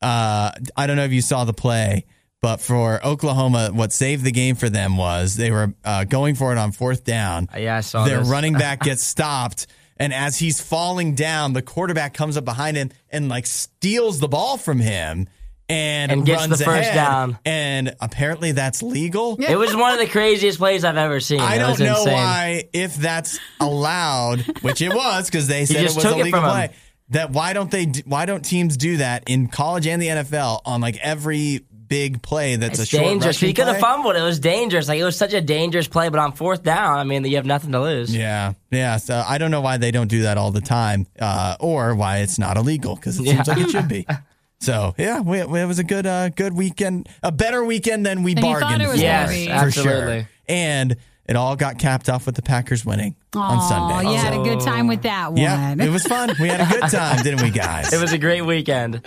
uh, I don't know if you saw the play, but for Oklahoma, what saved the game for them was they were uh, going for it on fourth down. yeah, I saw Their this. running back gets stopped, and as he's falling down, the quarterback comes up behind him and like steals the ball from him. And, And gets the first ahead. down. and apparently that's legal. It was one of the craziest plays I've ever seen. I It don't know insane. why, if that's allowed, which it was because they said it was a legal from him. play. That why don't they? Why don't teams do that in college and the NFL on like every big play that's It's a short dangerous. rushing He could have fumbled. It was dangerous. Like it was such a dangerous play. But on fourth down, I mean, you have nothing to lose. Yeah, yeah. So I don't know why they don't do that all the time, uh, or why it's not illegal because it seems like it should be. So yeah, we, we- it was a good, uh, good weekend, a better weekend than we Than you thought bargained for, Yes, for absolutely. sure. And it all got capped off with the Packers winning on Aw, Sunday. you had a good time with that one. Yeah, it was fun. We had a good time, didn't we, guys? It was a great weekend.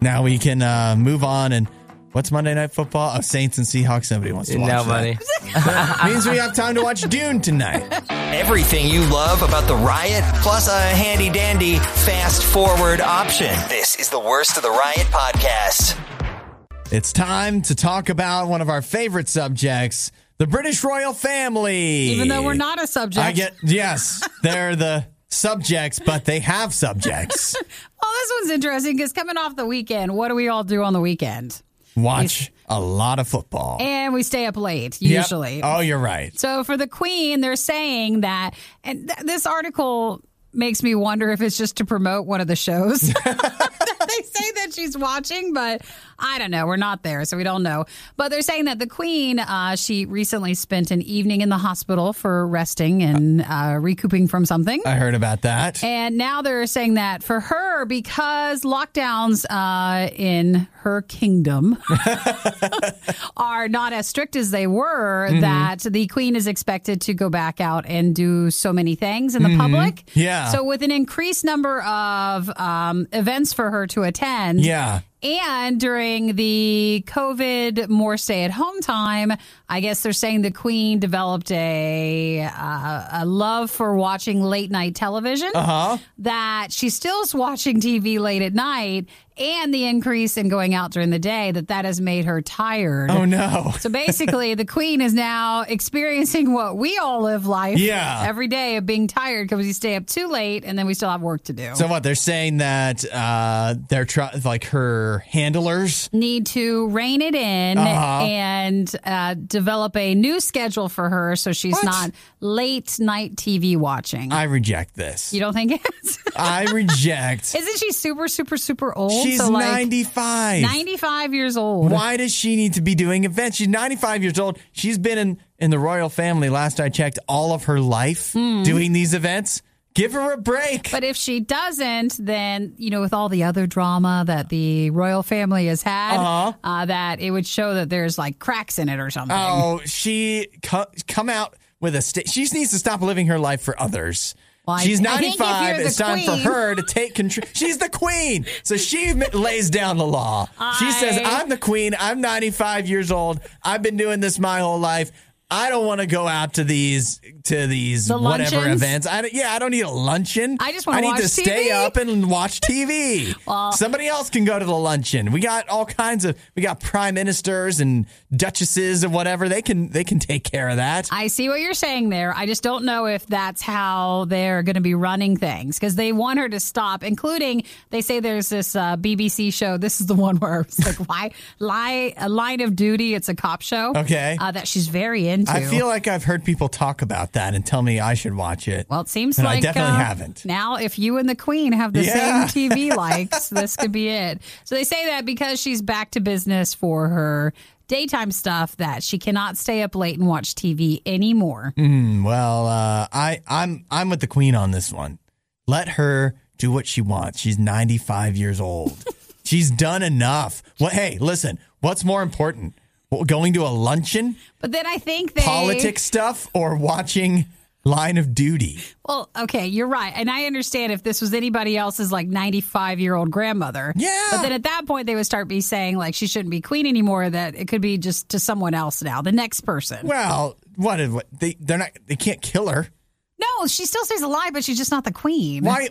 now we can uh, move on and. What's Monday Night Football? Oh, Saints and Seahawks. Nobody wants to watch Nobody. that. Means we have time to watch Dune tonight. Everything you love about the riot, plus a handy dandy fast forward option. This is the worst of the riot podcast. It's time to talk about one of our favorite subjects, the British royal family. Even though we're not a subject. I get yes, they're the subjects, but they have subjects. Well, this one's interesting because coming off the weekend, what do we all do on the weekend? Watch a lot of football. And we stay up late, Yep. usually. Oh, you're right. So for the Queen, they're saying that, and th- this article makes me wonder if it's just to promote one of the shows. they say that she's watching, but I don't know. We're not there, so we don't know. But they're saying that the Queen, uh, she recently spent an evening in the hospital for resting and uh, recouping from something. I heard about that. And now they're saying that for her, because lockdowns uh, in her kingdom are not as strict as they were, Mm-hmm. that the queen is expected to go back out and do so many things in the public. Mm-hmm. Yeah. So, with an increased number of um, events for her to attend. Yeah. And during the COVID more stay at home time, I guess they're saying the Queen developed a uh, a love for watching late night television. Uh huh. That she still is watching TV late at night, and the increase in going out during the day that that has made her tired. Oh no. So basically, the queen is now experiencing what we all live life Yeah. every day of being tired because we stay up too late and then we still have work to do. So what they're saying that uh, they're try- like her handlers. Need to rein it in Uh-huh. and uh, develop a new schedule for her so she's What? not late night TV watching. I reject this. you don't think it's? I reject. Isn't she super, super, super old? She's So, like, 95. 95 years old. Why does she need to be doing events? She's 95 years old. She's been in, in the royal family, last I checked, all of her life doing these events. Give her a break. But if she doesn't, then you know, with all the other drama that the royal family has had, Uh-huh. uh, that it would show that there's like cracks in it or something. oh, she co- come out with a sta- she just needs to stop living her life for others. I- She's I think if 95. you're It's time queen- for her to take control. She's the queen. So she lays down the law. She says, I'm the queen. I'm 95 years old. I've been doing this my whole life. I don't want to go out to these to these The whatever luncheons? events. I don't, yeah, I don't need a luncheon. I just wanna I need to stay TV. up and watch TV. Well- Somebody else can go to the luncheon. We got all kinds of we got prime ministers and duchesses and whatever. They can they can take care of that. I see what you're saying there. I just don't know if that's how they're going to be running things because they want her to stop, including they say there's this uh, BBC show. This is the one where it's like, why? Lie, a line of duty. It's a cop show. Okay. Uh, that she's very into. I feel like I've heard people talk about that and tell me I should watch it. Well, it seems And I definitely uh, haven't. Now, if you and the Queen have the Yeah. same TV likes, this could be it. So they say that because she's back to business for her daytime stuff, that she cannot stay up late and watch TV anymore. Well, uh, I I'm I'm with the queen on this one. Let her do what she wants. She's 95 years old. She's done enough. Well, hey, listen. What's more important? Going to a luncheon, But then I think they politics stuff, or watching Line of Duty? Well, okay, you're right. And I understand if this was anybody else's like 95 year old grandmother. Yeah. But then at that point, they would start be saying like she shouldn't be queen anymore, that it could be just to someone else now, the next person. Well, what? what they they're not. They can't kill her. no, she still stays alive, but she's just not the queen. Why?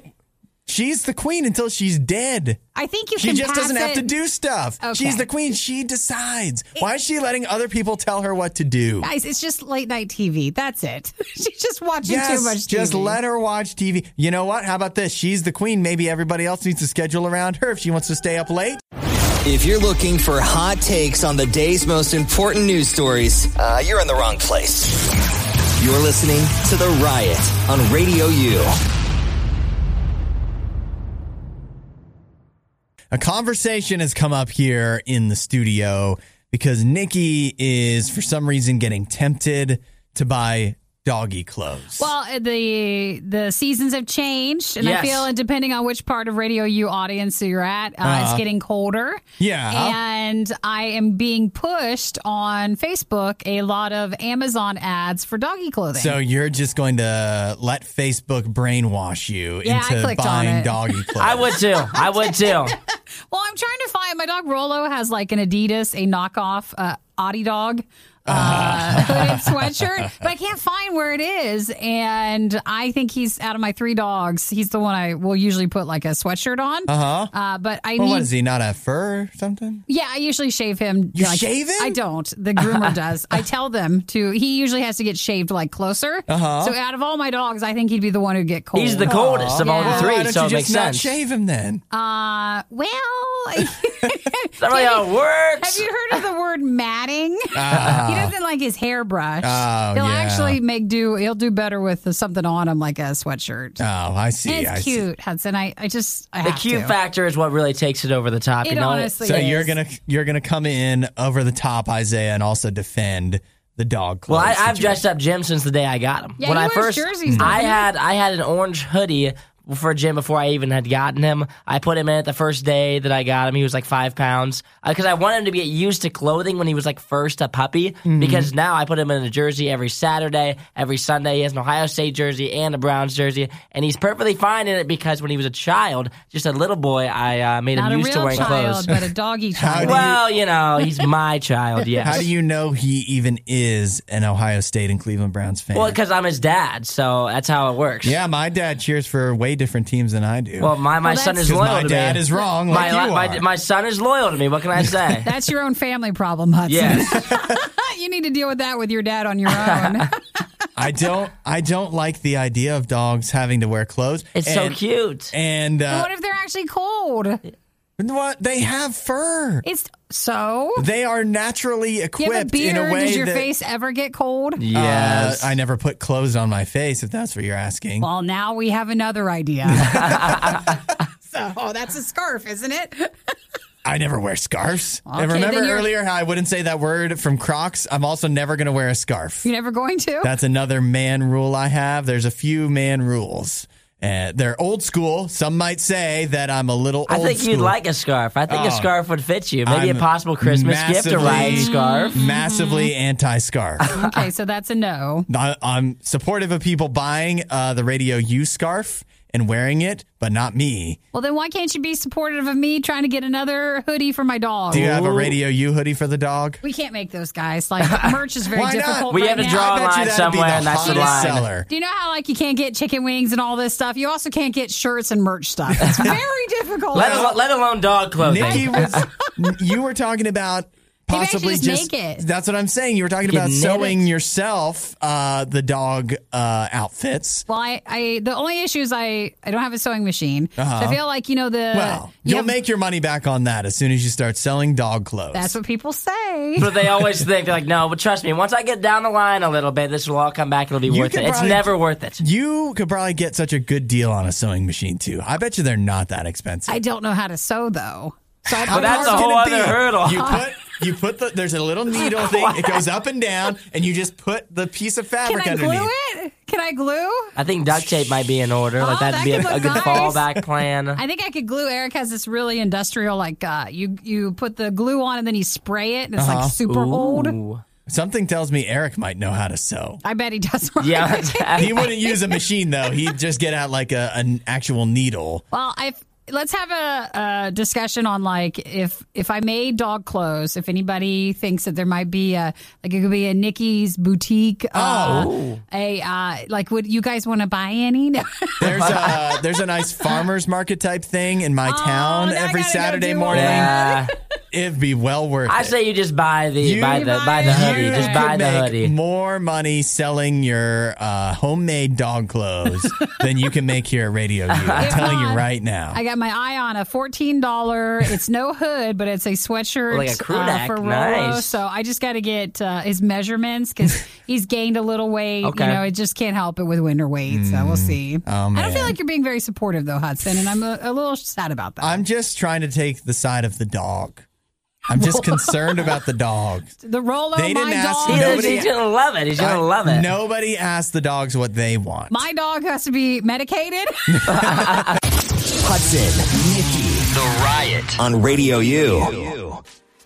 She's the queen until she's dead. I think you She can just pass doesn't have to do stuff. Okay. She's the queen. She decides. Why is she letting other people tell her what to do? Guys, it's just late night TV. That's it. she's just watching Yes, too much TV. just let her watch TV. You know what? How about this? She's the queen. Maybe everybody else needs to schedule around her if she wants to stay up late. If you're looking for hot takes on the day's most important news stories, uh, you're in the wrong place. You're listening to The Riot on Radio U. A conversation has come up here in the studio because Nikki is, for some reason, getting tempted to buy doggy clothes. Well, uh, the the seasons have changed, and I Yes. feel depending on which part of Radio U audience you're at, uh, Uh-huh. it's getting colder. Yeah. and I am being pushed on Facebook a lot of Amazon ads for doggy clothing. so you're just going to let Facebook brainwash you Yeah, into buying doggy clothes. I would too. I would too. well, I'm trying to find my dog Rolo has like an Adidas, a knockoff uh, Adidog. Uh, sweatshirt, but I can't find where it is. And I think he's out of my three dogs. He's the one I will usually put like a sweatshirt on. Uh-huh. Uh, but I Well, need what is he? Not a fur or something? Yeah, I usually shave him. You shave him? I don't. The groomer does. I tell them to. He usually has to get shaved like closer. Uh-huh. So out of all my dogs, I think he'd be the one who'd get cold. He's the coldest of all Yeah. the Why three, don't so you it just makes not sense. shave him then? Uh, well, That's not really how it works. have you heard of the word matting? he doesn't like his hairbrush. Oh, he'll yeah. actually make do. He'll do better with something on him, like a sweatshirt. Oh, I see. and I it's see. cute, Hudson. I, I just I the have cute to. factor is what really takes it over the top. It you know? honestly So is. you're gonna you're gonna come in over the top, Isaiah, and also defend the dog Well. I, I've dressed up Jim since the day I got him. Yeah, when he I wears first, jerseys, doesn't I had I had an orange hoodie for Jim before I even had gotten him. I put him in it the first day that I got him. He was like five pounds because I wanted him to get used to clothing when he was like first a puppy. Mm-hmm. Because now I put him in a jersey every Saturday, every Sunday. He has an Ohio State jersey and a Browns jersey, and he's perfectly fine in it because when he was a child, just a little boy, I uh, made Not him used to wearing child, clothes. but a doggy child. do Well, you know, he's my child. Yes. How do you know he even is an Ohio State and Cleveland Browns fan? Well, because I'm his dad, so that's how it works. yeah, my dad cheers for way different teams than I do. Well, my, my Well, son that's- is 'Cause loyal my to dad me. is wrong, my, you my, are. my son is loyal to me. What can I say? That's your own family problem, Hudson. yes. you need to deal with that with your dad on your own. I don't I don't like the idea of dogs having to wear clothes. It's so And- cute. And uh, what if they're actually cold? What they have fur. It's so. They are naturally You have a equipped beard. in a way Does your that face ever get cold? Yes. Uh, I never put clothes on my face. If that's what you're asking. Well, now we have another idea. so oh, that's a scarf, isn't it? I never wear scarves. Okay, and remember earlier how I wouldn't say that word from Crocs? I'm also never going to wear a scarf. You're never going to. That's another man rule I have. There's a few man rules. Uh, they're old school. Some might say that I'm a little I think school. you'd like a scarf. I think Oh. a scarf would fit you. Maybe I'm a possible Christmas gift, a massively- Ryan scarf. Massively anti-scarf. Okay, so that's a no. I, I'm supportive of people buying uh, the Radio U scarf and wearing it, but not me. Well, then why can't you be supportive of me trying to get another hoodie for my dog? Do you have a Radio U hoodie for the dog? we can't make those guys. Like merch is very Why not? difficult. We right have to now. draw I a bet you line that'd be somewhere, the and that's the hottest line. seller. Do you know how like you can't get chicken wings and all this stuff? You also can't get shirts and merch stuff. It's very difficult. Let, alo- let alone dog clothing. Nikki was. you were talking about Maybe I should possibly just make it. That's what I'm saying. You were talking You about sewing it. yourself uh, the dog uh, outfits. well, I, I the only issue is I I don't have a sewing machine. So I feel like you know the Uh-huh. Well, you you'll have- make your money back on that as soon as you start selling dog clothes. That's what people say. But they always think like, no, but trust me, once I get down the line a little bit, this will all come back. It'll be You worth could it. It's never worth it. you could probably get such a good deal on a sewing machine too. I bet you they're not that expensive. I don't know how to sew though. So I How that's a whole gonna other be? hurdle. You put you put the there's a little needle thing. It goes up and down, and you just put the piece of fabric Can fabric I glue underneath. it? Can I glue? I think duct tape might be in order. Like Oh, that'd that be a, could a good nice. fallback plan. I think I could glue. Eric has this really industrial, like uh, you you put the glue on and then you spray it, and it's Uh-huh. like super old. Ooh. Something tells me Eric might know how to sew. I bet he does. Yeah. He wouldn't use a machine though. He'd just get out like a, an actual needle. Well, I let's have a, a discussion on like if if I made dog clothes. If anybody thinks that there might be a like it could be a Nikki's boutique. Uh, Oh. a uh, like would you guys want to buy any? There's a there's a nice farmers market type thing in my town every Saturday morning. Yeah. It'd be well worth it. I it. say you just buy the You- buy the buy the hoodie. could Just buy could the make hoodie. more money selling your uh, homemade dog clothes than you can make here at Radio U. I'm If telling you right now. I got my eye on a fourteen dollar. It's no hood, but it's a sweatshirt Like a crew uh, for Rolo. Nice. So I just got to get uh, his measurements because he's gained a little weight. Okay. You know, it just can't help it with winter weight. So we'll see. Oh, I don't feel like you're being very supportive though, Hudson, and I'm a, a little sad about that. I'm just trying to take the side of the dog. I'm just concerned about the dog. the Rolo, They my didn't ask- dog. Nobody- he's gonna love it. He's gonna I- love it. Nobody asked the dogs what they want. My dog has to be medicated. Hudson, Nikki, The Riot on Radio U.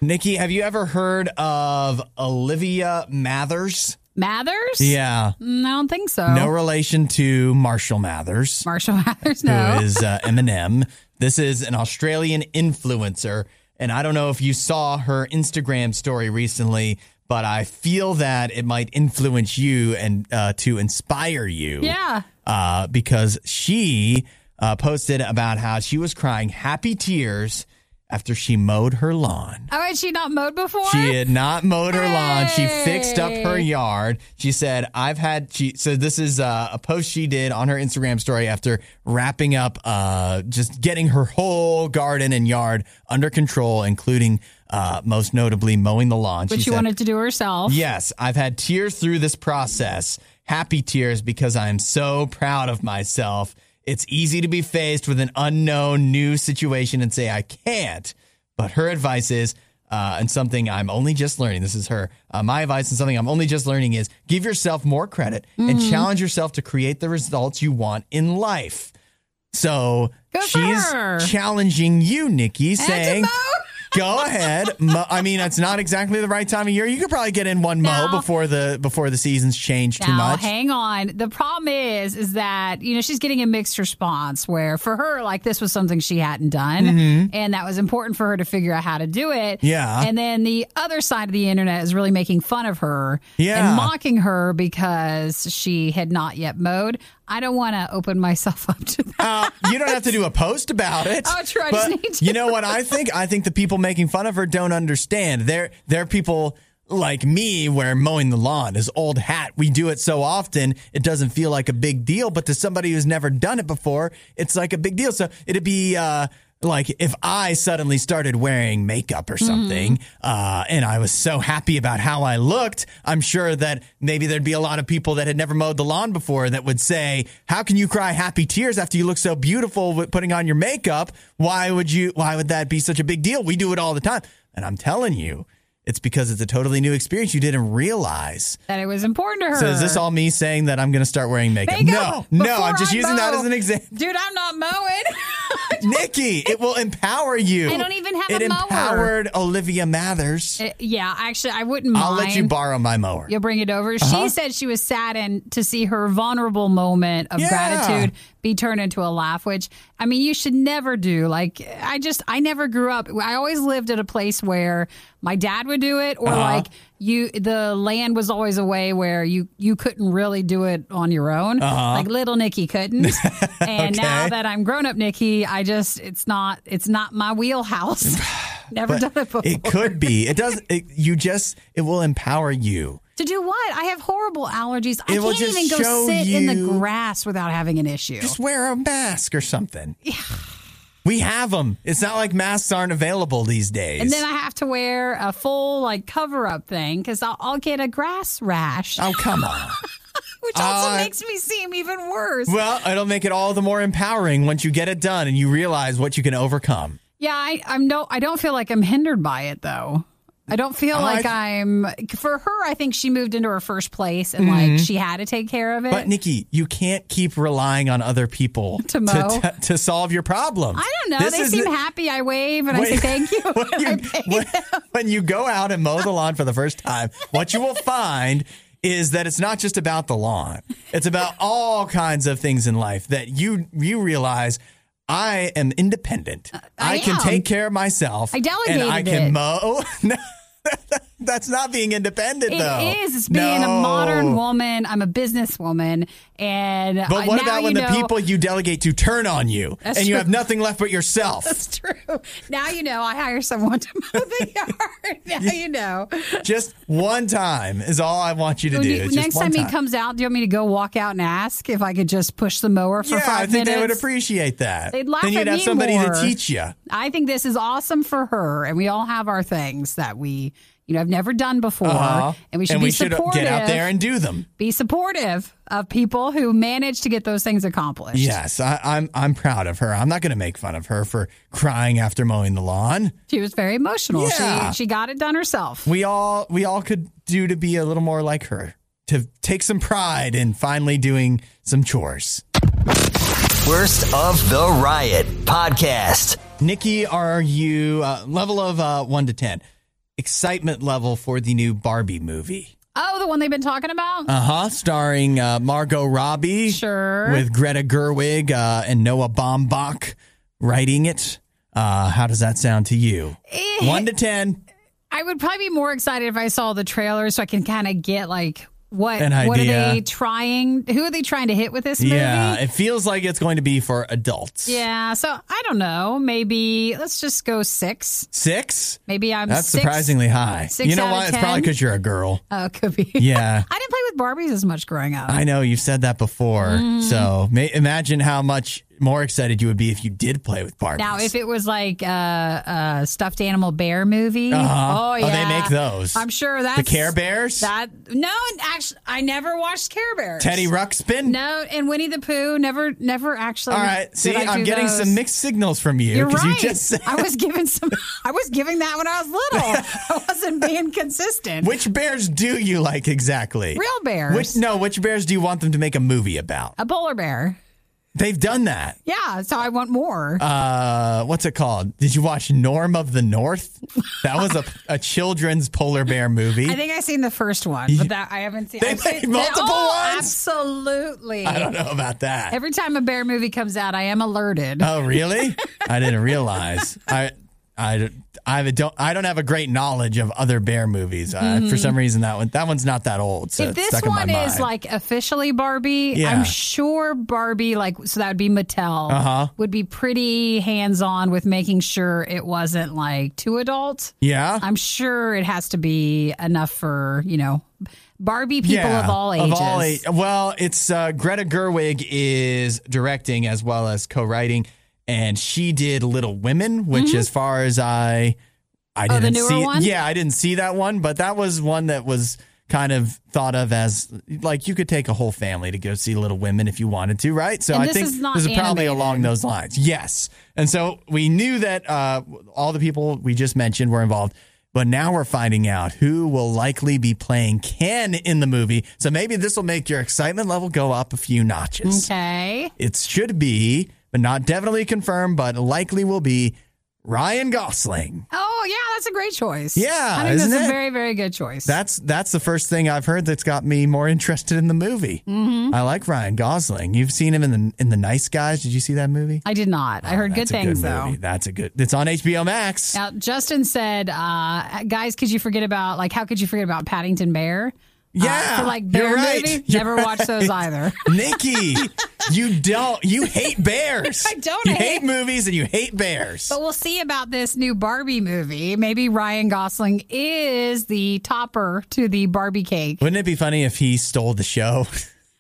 Nikki, have you ever heard of Olivia Mathers? Mathers? Yeah. Mm, I don't think so. No relation to Marshall Mathers. Marshall Mathers, no. is uh, Eminem. This is an Australian influencer, and I don't know if you saw her Instagram story recently, but I feel that it might influence you and uh, to inspire you. Yeah. uh, because she uh, posted about how she was crying happy tears after she mowed her lawn. Oh, had she not mowed before? She had not mowed her lawn. She fixed up her yard. She said, I've had, she, so this is uh, a post she did on her Instagram story after wrapping up, uh, just getting her whole garden and yard under control, including, uh, most notably mowing the lawn. Which she she said, wanted to do herself. Yes, I've had tears through this process, happy tears because I am so proud of myself. It's easy to be faced with an unknown new situation and say, I can't. But her advice is, uh, and something I'm only just learning, this is her, uh, my advice and something I'm only just learning is give yourself more credit and Mm-hmm. challenge yourself to create the results you want in life. So Good she's challenging you, Nikki, saying? "Go ahead." Mo- I mean, it's not exactly the right time of year. You could probably get in one mow No. before the before the seasons change too Now, much. hang on. The problem is, is that you know she's getting a mixed response. Where for her, like this was something she hadn't done, and that was important for her to figure out how to do it. Mm-hmm. Yeah. And then the other side of the internet is really making fun of her Yeah. and mocking her because she had not yet mowed. I don't want to open myself up to that. Uh, you don't have to do a post about it. Oh, true. I just But need to. You know what I think? I think the people making fun of her don't understand. They're they're people like me where mowing the lawn is old hat. We do it so often it doesn't feel like a big deal, but to somebody who's never done it before, it's like a big deal. So it'd be uh like if I suddenly started wearing makeup or something, uh, and I was so happy about how I looked, I'm sure that maybe there'd be a lot of people that had never mowed the lawn before that would say, "How can you cry happy tears after you look so beautiful with putting on your makeup? Why would you? Why would that be such a big deal? We do it all the time." And I'm telling you, it's because it's a totally new experience you didn't realize. That it was important to her. So is this all me saying that I'm going to start wearing makeup? Makeup no, no, I'm just I using that as an example. Dude, I'm not mowing. Nikki, it will empower you. I don't even have it a mower. It empowered Olivia Mathers. Uh, yeah, actually, I wouldn't mind. I'll let you borrow my mower. You'll bring it over. She said she was saddened to see her vulnerable moment of Yeah. gratitude be turned into a laugh, which I mean, you should never do. Like, I just, I never grew up. I always lived at a place where my dad would do it, or Uh-huh. like you, the land was always a way where you you couldn't really do it on your own. Like little Nikki couldn't. and now Uh-huh. That I'm grown up, Nikki, I just, it's not, it's not my wheelhouse. never done it before. It could be. It does. It, you just. It will empower you. To do what? I have horrible allergies. I It will can't even go sit in the grass without having an issue. Just wear a mask or something. We have them. It's not like masks aren't available these days. and then I have to wear a full like cover up thing because I'll, I'll get a grass rash, oh come on. which also uh, makes me seem even worse. well, it'll make it all the more empowering once you get it done and you realize what you can overcome. yeah, I, I'm no, I don't feel like I'm hindered by it though. I don't feel I- like I'm for her. I think she moved into her first place and like she had to take care of it. Mm-hmm. But Nikki, you can't keep relying on other people To mow? to, to solve your problems. I don't know. This they is seem happy. I wave and I say thank you. when I you, pay when, when you go out and mow the lawn for the first time, what you will find is that it's not just about the lawn. It's about all kinds of things in life that you you realize I am independent. Uh, I can am. take care of myself. I delegated and I can it. mow. No, That's not being independent It though. is. It's being a modern woman. I'm a businesswoman, and But uh, what about when you the people you delegate to turn on you and you have nothing left but yourself? That's true. Now you know. I hire someone to mow the yard. Now you know. just one time is all I want you to When do. you- next one time, he comes out, do you want me to go walk out and ask if I could just push the mower for yeah, five I think minutes? they would appreciate that. They'd laugh then you'd at have me somebody more. to teach you. I think this is awesome for her, and we all have our things that we, you know, I've never done before, Uh-huh. and we should and be we should supportive. get out there and do them. be supportive of people who manage to get those things accomplished. Yes, I, I'm. I'm proud of her. I'm not going to make fun of her for crying after mowing the lawn. She was very emotional. Yeah. She she got it done herself. We all we all could do to be a little more like her. To take some pride in finally doing some chores. Worst of the Riot podcast. Nikki, are you uh, level of uh, one to ten? Excitement level for the new Barbie movie. Oh, the one they've been talking about? Uh huh. Starring uh, Margot Robbie. Sure. With Greta Gerwig uh, and Noah Baumbach writing it. Uh, how does that sound to you? Eh. One to ten. I would probably be more excited if I saw the trailer so I can kind of get like what An what are they trying? Who are they trying to hit with this movie? Yeah, it feels like it's going to be for adults. Yeah, so I don't know. Maybe let's just go six. Six? Maybe I'm That's six. surprisingly high. six you know why? It's probably because you're a girl. Oh, it could be. Yeah. I didn't play with Barbies as much growing up. I know you've said that before. Mm. So ma- imagine how much more excited you would be if you did play with Barbies. now, if it was like a, a stuffed animal bear movie, Uh-huh. oh Oh, yeah, they make those. I'm sure that's the Care Bears? That no, actually, I never watched Care Bears. Teddy Ruxpin? No, and Winnie the Pooh never, never actually. All right. See, I'm getting those. some mixed signals from you You're right. you just said I was giving some. I was giving that when I was little. I wasn't being consistent. Which bears do you like exactly? Real bears. Which no, which bears do you want them to make a movie about? a polar bear. They've done that. Yeah, so I want more. Uh, what's it called? Did you watch Norm of the North? That was a, a children's polar bear movie. I think I seen the first one, but that I haven't seen. They I've made seen- multiple oh, ones? Absolutely. I don't know about that. Every time a bear movie comes out, I am alerted. Oh, really? I didn't realize. I, I, I don't. I don't have a great knowledge of other bear movies. Uh, For some reason, that one that one's not that old. So Mm-hmm. if this stuck in my one is like officially Barbie, Yeah. I'm sure Barbie, like, so that would be Mattel, Uh-huh. would be pretty hands on with making sure it wasn't like too adult. yeah, I'm sure it has to be enough for, you know, Barbie people yeah, of all ages. Of all age. Well, it's uh, Greta Gerwig is directing as well as co-writing, and she did Little Women, which, as far as I, I Mm-hmm. Oh, didn't see. one? Yeah, I didn't see that one, but that was one that was kind of thought of as like you could take a whole family to go see Little Women if you wanted to, right? So And I this think is this is probably animated. along those lines. Yes, and so we knew that uh, all the people we just mentioned were involved. But now we're finding out who will likely be playing Ken in the movie. So maybe this will make your excitement level go up a few notches. Okay. It should be, but not definitely confirmed, but likely will be Ryan Gosling. Oh yeah, that's a great choice. Yeah, I think isn't that's it? a very very good choice. That's that's the first thing I've heard that's got me more interested in the movie. Mm-hmm. I like Ryan Gosling. You've seen him in the in the Nice Guys. Did you see that movie? I did not. I heard good things good though. That's a good. It's on HBO Max. Now, Justin said, uh, "Guys, could you forget about like how could you forget about Paddington Bear? Uh, Yeah, for like bear right. movie. You're Never watched those either. Nikki, you don't. You hate bears. I don't You hate- hate movies and you hate bears. But we'll see about this new Barbie movie. Maybe Ryan Gosling is the topper to the Barbie cake. Wouldn't it be funny if he stole the show?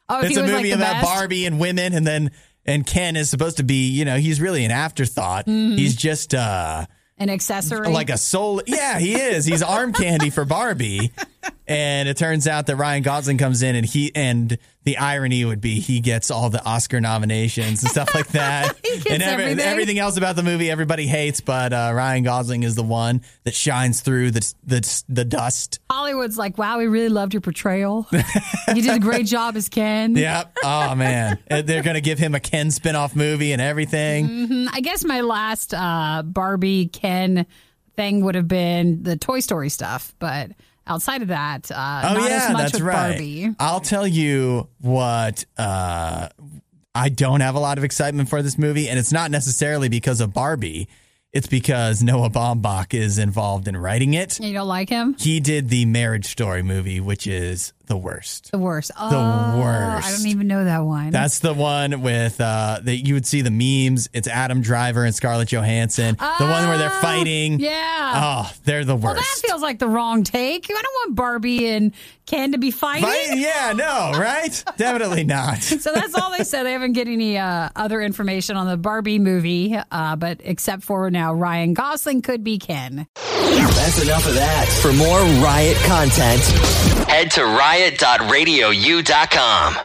Oh, if it's a movie like about best? Barbie and women, and then and Ken is supposed to be. You know, he's really an afterthought. Mm-hmm. He's just uh an accessory. like a soul. Yeah, he is. He's arm candy for Barbie. And it turns out that Ryan Gosling comes in and he and the irony would be he gets all the Oscar nominations and stuff like that. He gets and every- everything. everything else about the movie everybody hates, but uh, Ryan Gosling is the one that shines through the the, the dust. Hollywood's like, wow, we really loved your portrayal. you did a great job as Ken. Yep. Oh man, they're gonna give him a Ken spin-off movie and everything. I guess my last uh, Barbie Ken thing would have been the Toy Story stuff, but outside of that, uh, Oh not yeah, as much that's with right. Barbie. I'll tell you what. Uh, I don't have a lot of excitement for this movie, and it's not necessarily because of Barbie. It's because Noah Baumbach is involved in writing it. You don't like him? He did the Marriage Story movie, which is the worst. The worst. Oh, worst. I don't even know that one. That's the one with uh, that you would see the memes. It's Adam Driver and Scarlett Johansson. the one where they're Oh, fighting. Yeah. Oh, they're the well, worst. that feels like the wrong take. I don't want Barbie and Ken to be fighting. Fight- Yeah, no, right? Definitely not. So that's all they said. They haven't get any uh, other information on the Barbie movie, uh, but except for now, Ryan Gosling could be Ken. That's enough of that. For more Riot content, head to riot.radiou.com.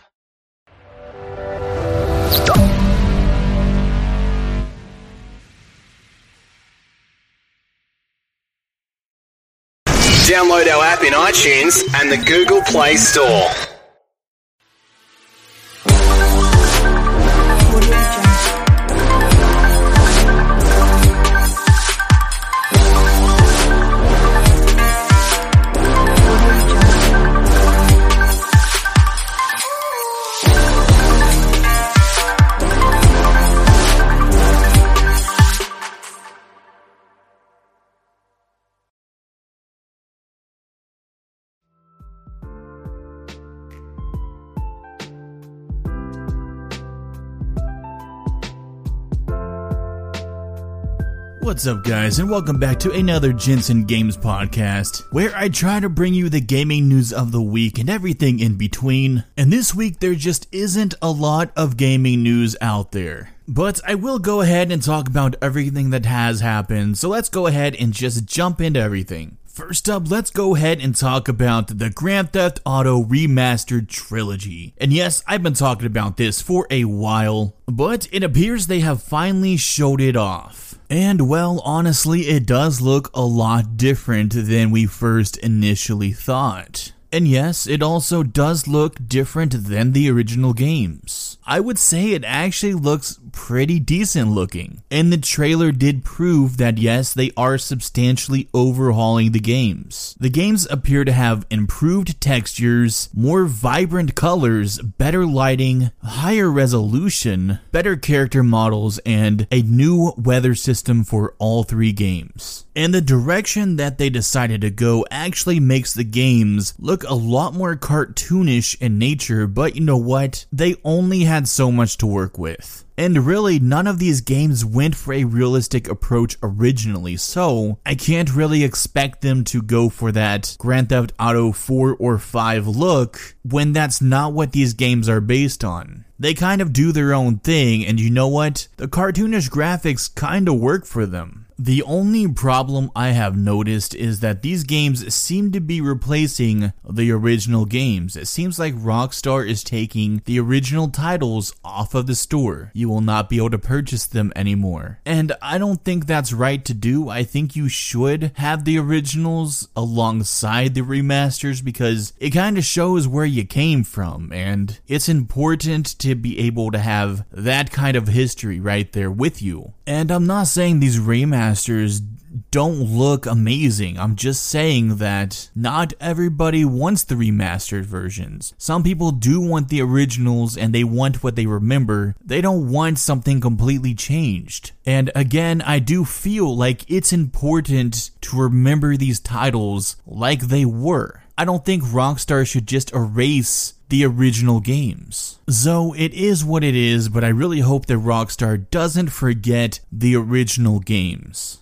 Download our app in iTunes and the Google Play Store. What's up, guys, and welcome back to another Jensen Games podcast, where I try to bring you the gaming news of the week and everything in between. And this week, there just isn't a lot of gaming news out there. But I will go ahead and talk about everything that has happened, so let's go ahead and just jump into everything. First up, let's go ahead and talk about the Grand Theft Auto Remastered Trilogy. And yes, I've been talking about this for a while, but it appears they have finally showed it off. And well, honestly, it does look a lot different than we first initially thought. And yes, it also does look different than the original games. I would say it actually looks pretty decent looking. And the trailer did prove that yes, they are substantially overhauling the games. The games appear to have improved textures, more vibrant colors, better lighting, higher resolution, better character models, and a new weather system for all three games. And the direction that they decided to go actually makes the games look a lot more cartoonish in nature, but you know what? They only had so much to work with. And really, none of these games went for a realistic approach originally, so I can't really expect them to go for that Grand Theft Auto 4 or 5 look when that's not what these games are based on. They kind of do their own thing, and you know what? The cartoonish graphics kind of work for them. The only problem I have noticed is that these games seem to be replacing the original games. It seems like Rockstar is taking the original titles off of the store. You will not be able to purchase them anymore. And I don't think that's right to do. I think you should have the originals alongside the remasters because it kind of shows where you came from and it's important to be able to have that kind of history right there with you. And I'm not saying these remasters don't look amazing. I'm just saying that not everybody wants the remastered versions. Some people do want the originals and they want what they remember. They don't want something completely changed. And again, I do feel like it's important to remember these titles like they were. I don't think Rockstar should just erase the original games. So it is what it is, but I really hope that Rockstar doesn't forget the original games.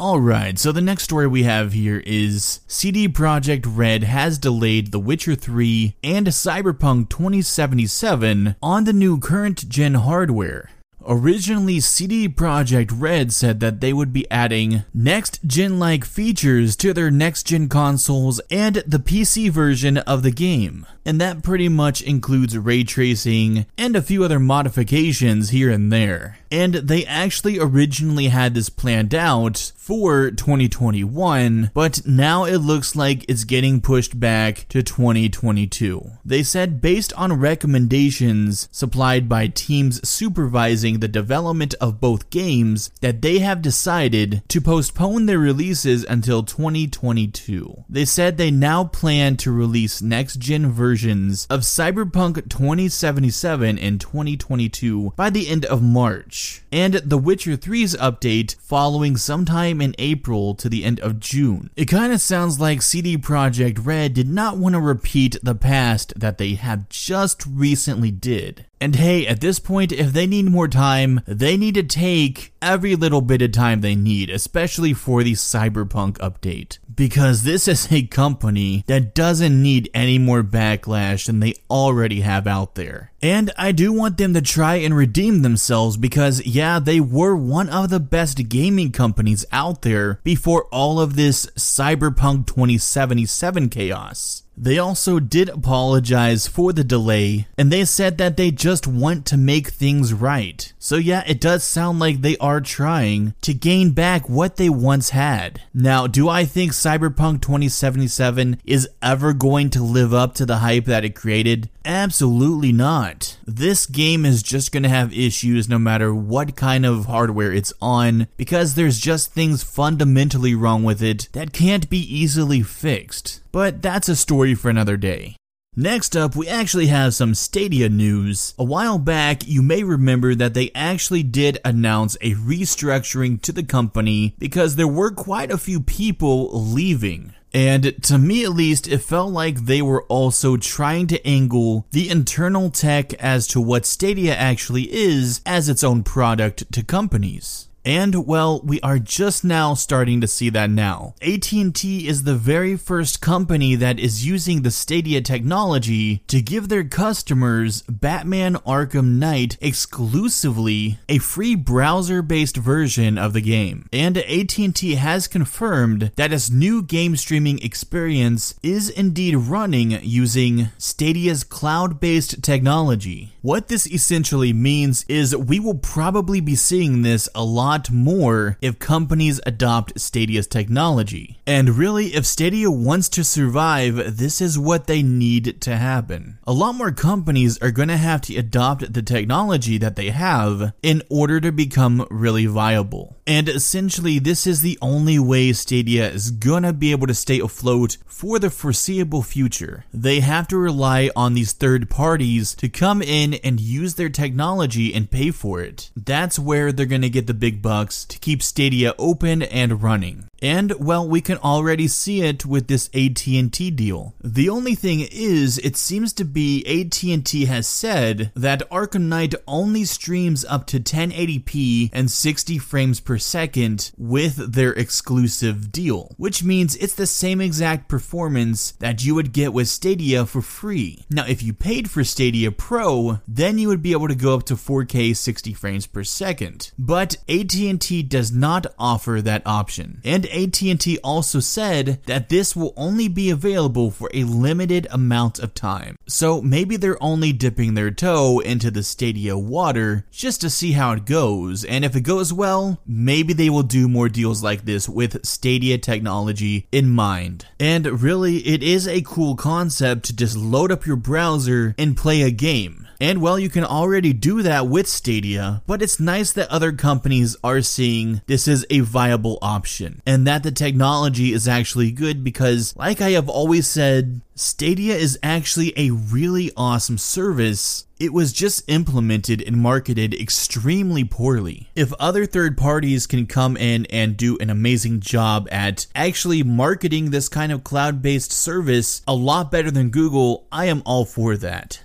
Alright, so the next story we have here is CD Projekt Red has delayed The Witcher 3 and Cyberpunk 2077 on the new current gen hardware. Originally, CD Projekt Red said that they would be adding next gen like features to their next gen consoles and the PC version of the game. And that pretty much includes ray tracing and a few other modifications here and there. And they actually originally had this planned out for 2021, but now it looks like it's getting pushed back to 2022. They said based on recommendations supplied by teams supervising the development of both games that they have decided to postpone their releases until 2022. They said they now plan to release next gen versions of Cyberpunk 2077 in 2022 by the end of March, and The Witcher 3's update following sometime in April to the end of June. It kind of sounds like CD Projekt Red did not want to repeat the past that they have just recently did. And hey, at this point, if they need more time, they need to take every little bit of time they need, especially for the Cyberpunk update. Because this is a company that doesn't need any more backlash than they already have out there. And I do want them to try and redeem themselves because, yeah, they were one of the best gaming companies out there before all of this Cyberpunk 2077 chaos. They also did apologize for the delay, and they said that they just want to make things right. So, yeah, it does sound like they are trying to gain back what they once had. Now, do I think Cyberpunk 2077 is ever going to live up to the hype that it created? Absolutely not. This game is just going to have issues no matter what kind of hardware it's on because there's just things fundamentally wrong with it that can't be easily fixed. But that's a story for another day. Next up, we actually have some Stadia news. A while back, you may remember that they actually did announce a restructuring to the company because there were quite a few people leaving. And to me at least, it felt like they were also trying to angle the internal tech as to what Stadia actually is as its own product to companies. And well, we are just now starting to see that now. AT&T is the very first company that is using the Stadia technology to give their customers Batman Arkham Knight exclusively a free browser-based version of the game. And AT&T has confirmed that its new game streaming experience is indeed running using Stadia's cloud-based technology. What this essentially means is we will probably be seeing this a lot more if companies adopt Stadia's technology. And really, if Stadia wants to survive, this is what they need to happen. A lot more companies are going to have to adopt the technology that they have in order to become really viable. And essentially, this is the only way Stadia is gonna be able to stay afloat for the foreseeable future. They have to rely on these third parties to come in and use their technology and pay for it. That's where they're gonna get the big bucks to keep Stadia open and running. And well, we can already see it with this AT&T deal. The only thing is it seems to be AT&T has said that Arkham Knight only streams up to 1080p and 60 frames per second with their exclusive deal, which means it's the same exact performance that you would get with Stadia for free. Now, if you paid for Stadia Pro, then you would be able to go up to 4K 60 frames per second. But AT&T does not offer that option. And AT&T also said that this will only be available for a limited amount of time. So maybe they're only dipping their toe into the Stadia water just to see how it goes. And if it goes well, maybe they will do more deals like this with Stadia technology in mind. And really, it is a cool concept to just load up your browser and play a game. And well, you can already do that with Stadia, but it's nice that other companies are seeing this is a viable option and that the technology is actually good because, like I have always said, Stadia is actually a really awesome service. It was just implemented and marketed extremely poorly. If other third parties can come in and do an amazing job at actually marketing this kind of cloud based service a lot better than Google, I am all for that.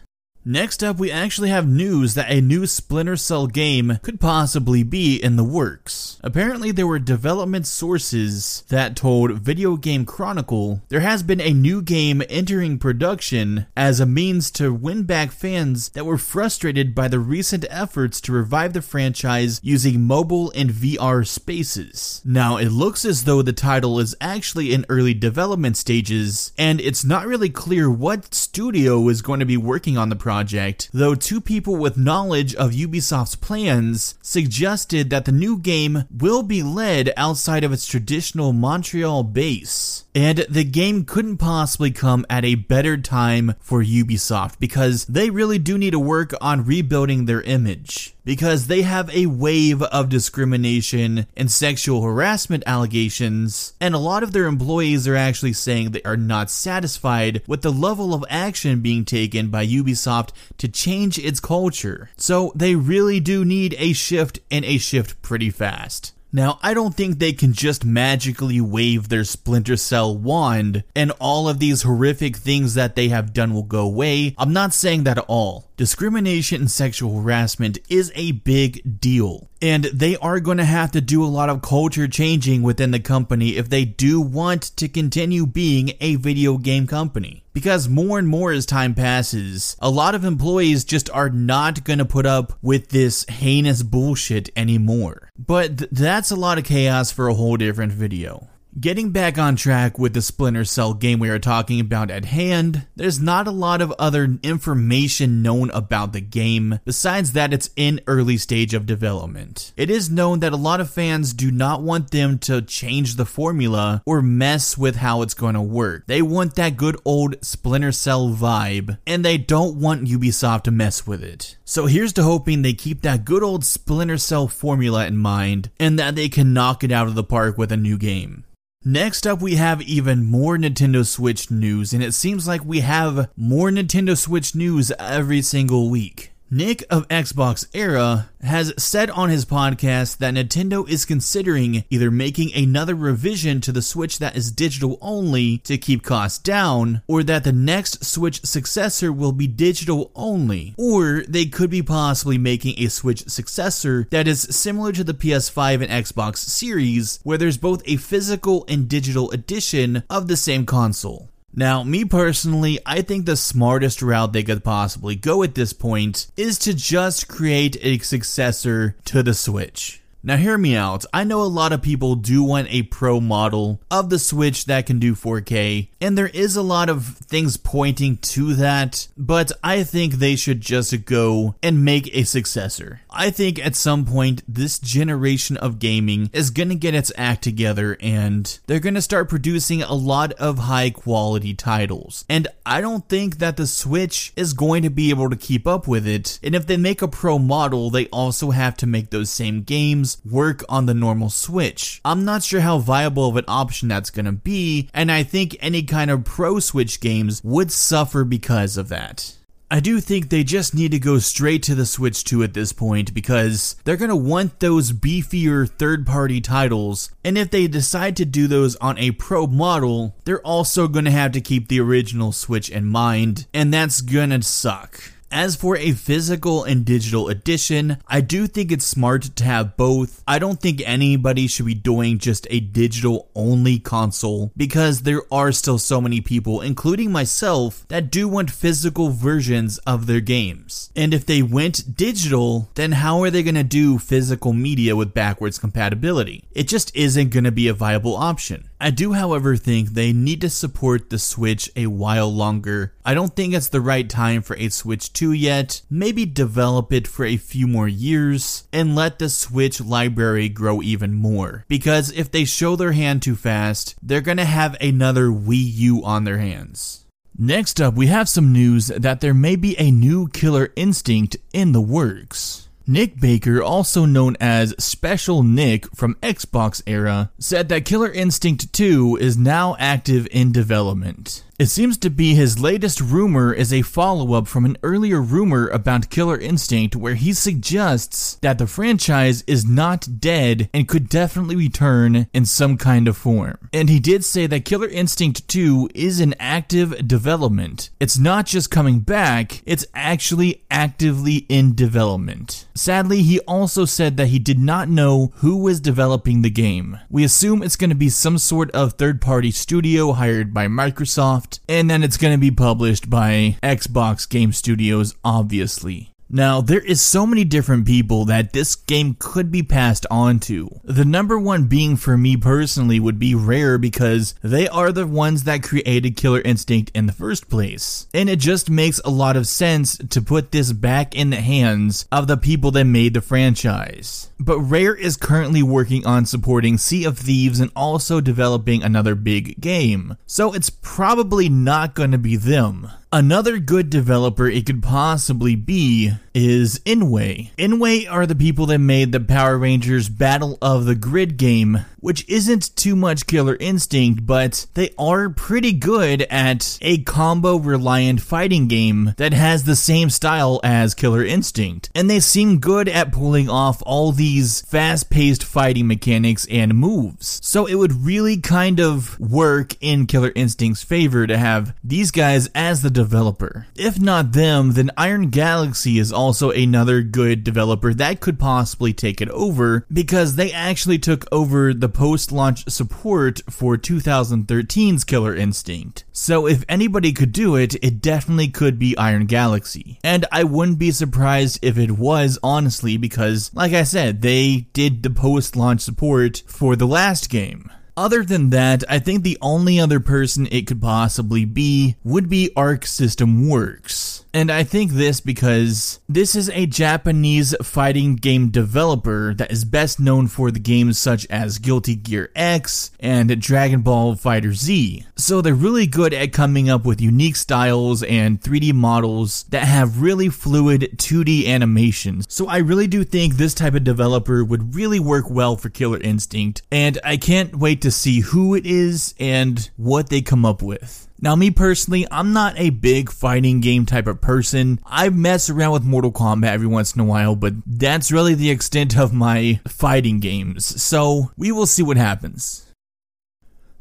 Next up, we actually have news that a new Splinter Cell game could possibly be in the works. Apparently, there were development sources that told Video Game Chronicle there has been a new game entering production as a means to win back fans that were frustrated by the recent efforts to revive the franchise using mobile and VR spaces. Now, it looks as though the title is actually in early development stages, and it's not really clear what studio is going to be working on the project project, though two people with knowledge of Ubisoft's plans suggested that the new game will be led outside of its traditional Montreal base. And the game couldn't possibly come at a better time for Ubisoft because they really do need to work on rebuilding their image because they have a wave of discrimination and sexual harassment allegations, and a lot of their employees are actually saying they are not satisfied with the level of action being taken by Ubisoft to change its culture. So they really do need a shift and a shift pretty fast. Now, I don't think they can just magically wave their Splinter Cell wand and all of these horrific things that they have done will go away. I'm not saying that at all. Discrimination and sexual harassment is a big deal. And they are going to have to do a lot of culture changing within the company if they do want to continue being a video game company. Because more and more as time passes, a lot of employees just are not going to put up with this heinous bullshit anymore. But th- that's a lot of chaos for a whole different video. Getting back on track with the Splinter Cell game we are talking about at hand, there's not a lot of other information known about the game besides that it's in early stage of development. It is known that a lot of fans do not want them to change the formula or mess with how it's going to work. They want that good old Splinter Cell vibe and they don't want Ubisoft to mess with it. So here's to hoping they keep that good old Splinter Cell formula in mind and that they can knock it out of the park with a new game. Next up, we have even more Nintendo Switch news, and it seems like we have more Nintendo Switch news every single week. Nick of Xbox Era has said on his podcast that Nintendo is considering either making another revision to the Switch that is digital only to keep costs down, or that the next Switch successor will be digital only, or they could be possibly making a Switch successor that is similar to the PS5 and Xbox Series, where there's both a physical and digital edition of the same console. Now, me personally, I think the smartest route they could possibly go at this point is to just create a successor to the Switch. Now, hear me out. I know a lot of people do want a pro model of the Switch that can do 4K, and there is a lot of things pointing to that, but I think they should just go and make a successor. I think at some point, this generation of gaming is gonna get its act together and they're gonna start producing a lot of high quality titles. And I don't think that the Switch is going to be able to keep up with it. And if they make a pro model, they also have to make those same games work on the normal Switch. I'm not sure how viable of an option that's going to be, and I think any kind of pro Switch games would suffer because of that. I do think they just need to go straight to the Switch 2 at this point because they're going to want those beefier third party titles. And if they decide to do those on a pro model, they're also going to have to keep the original Switch in mind, and that's going to suck. As for a physical and digital edition, I do think it's smart to have both. I don't think anybody should be doing just a digital only console because there are still so many people, including myself, that do want physical versions of their games. And if they went digital, then how are they going to do physical media with backwards compatibility? It just isn't going to be a viable option. I do, however, think they need to support the Switch a while longer. I don't think it's the right time for a Switch 2 yet. Maybe develop it for a few more years and let the Switch library grow even more. Because if they show their hand too fast, they're gonna have another Wii U on their hands. Next up, we have some news that there may be a new Killer Instinct in the works. Nick Baker, also known as Shpeshal Nick from Xbox era, said that Killer Instinct 2 is now active in development. It seems to be his latest rumor is a follow up from an earlier rumor about Killer Instinct where he suggests that the franchise is not dead and could definitely return in some kind of form. And he did say that Killer Instinct 2 is in active development. It's not just coming back, it's actually actively in development. Sadly, he also said that he did not know who was developing the game. We assume it's going to be some sort of third party studio hired by Microsoft and then it's going to be published by Xbox Game Studios, obviously. Now, there is so many different people that this game could be passed on to. The number one being for me personally would be Rare because they are the ones that created Killer Instinct in the first place. And it just makes a lot of sense to put this back in the hands of the people that made the franchise. But Rare is currently working on supporting Sea of Thieves and also developing another big game. So it's probably not going to be them. Another good developer it could possibly be is nWay. nWay are the people that made the Power Rangers Battle of the Grid game, which isn't too much Killer Instinct, but they are pretty good at a combo reliant fighting game that has the same style as Killer Instinct. And they seem good at pulling off all these fast paced fighting mechanics and moves. So it would really kind of work in Killer Instinct's favor to have these guys as the developer. If not them, then Iron Galaxy is also another good developer that could possibly take it over because they actually took over the post launch support for 2013's Killer Instinct. So if anybody could do it, it definitely could be Iron Galaxy. And I wouldn't be surprised if it was, honestly, because, like I said, they did the post launch support for the last game. Other than that, I think the only other person it could possibly be would be Arc System Works. And I think this because this is a Japanese fighting game developer that is best known for the games such as Guilty Gear X and Dragon Ball Fighter Z. So they're really good at coming up with unique styles and 3D models that have really fluid 2D animations. So I really do think this type of developer would really work well for Killer Instinct, and I can't wait to see who it is and what they come up with. Now, me personally, I'm not a big fighting game type of person. I mess around with Mortal Kombat every once in a while, but that's really the extent of my fighting games. So, we will see what happens.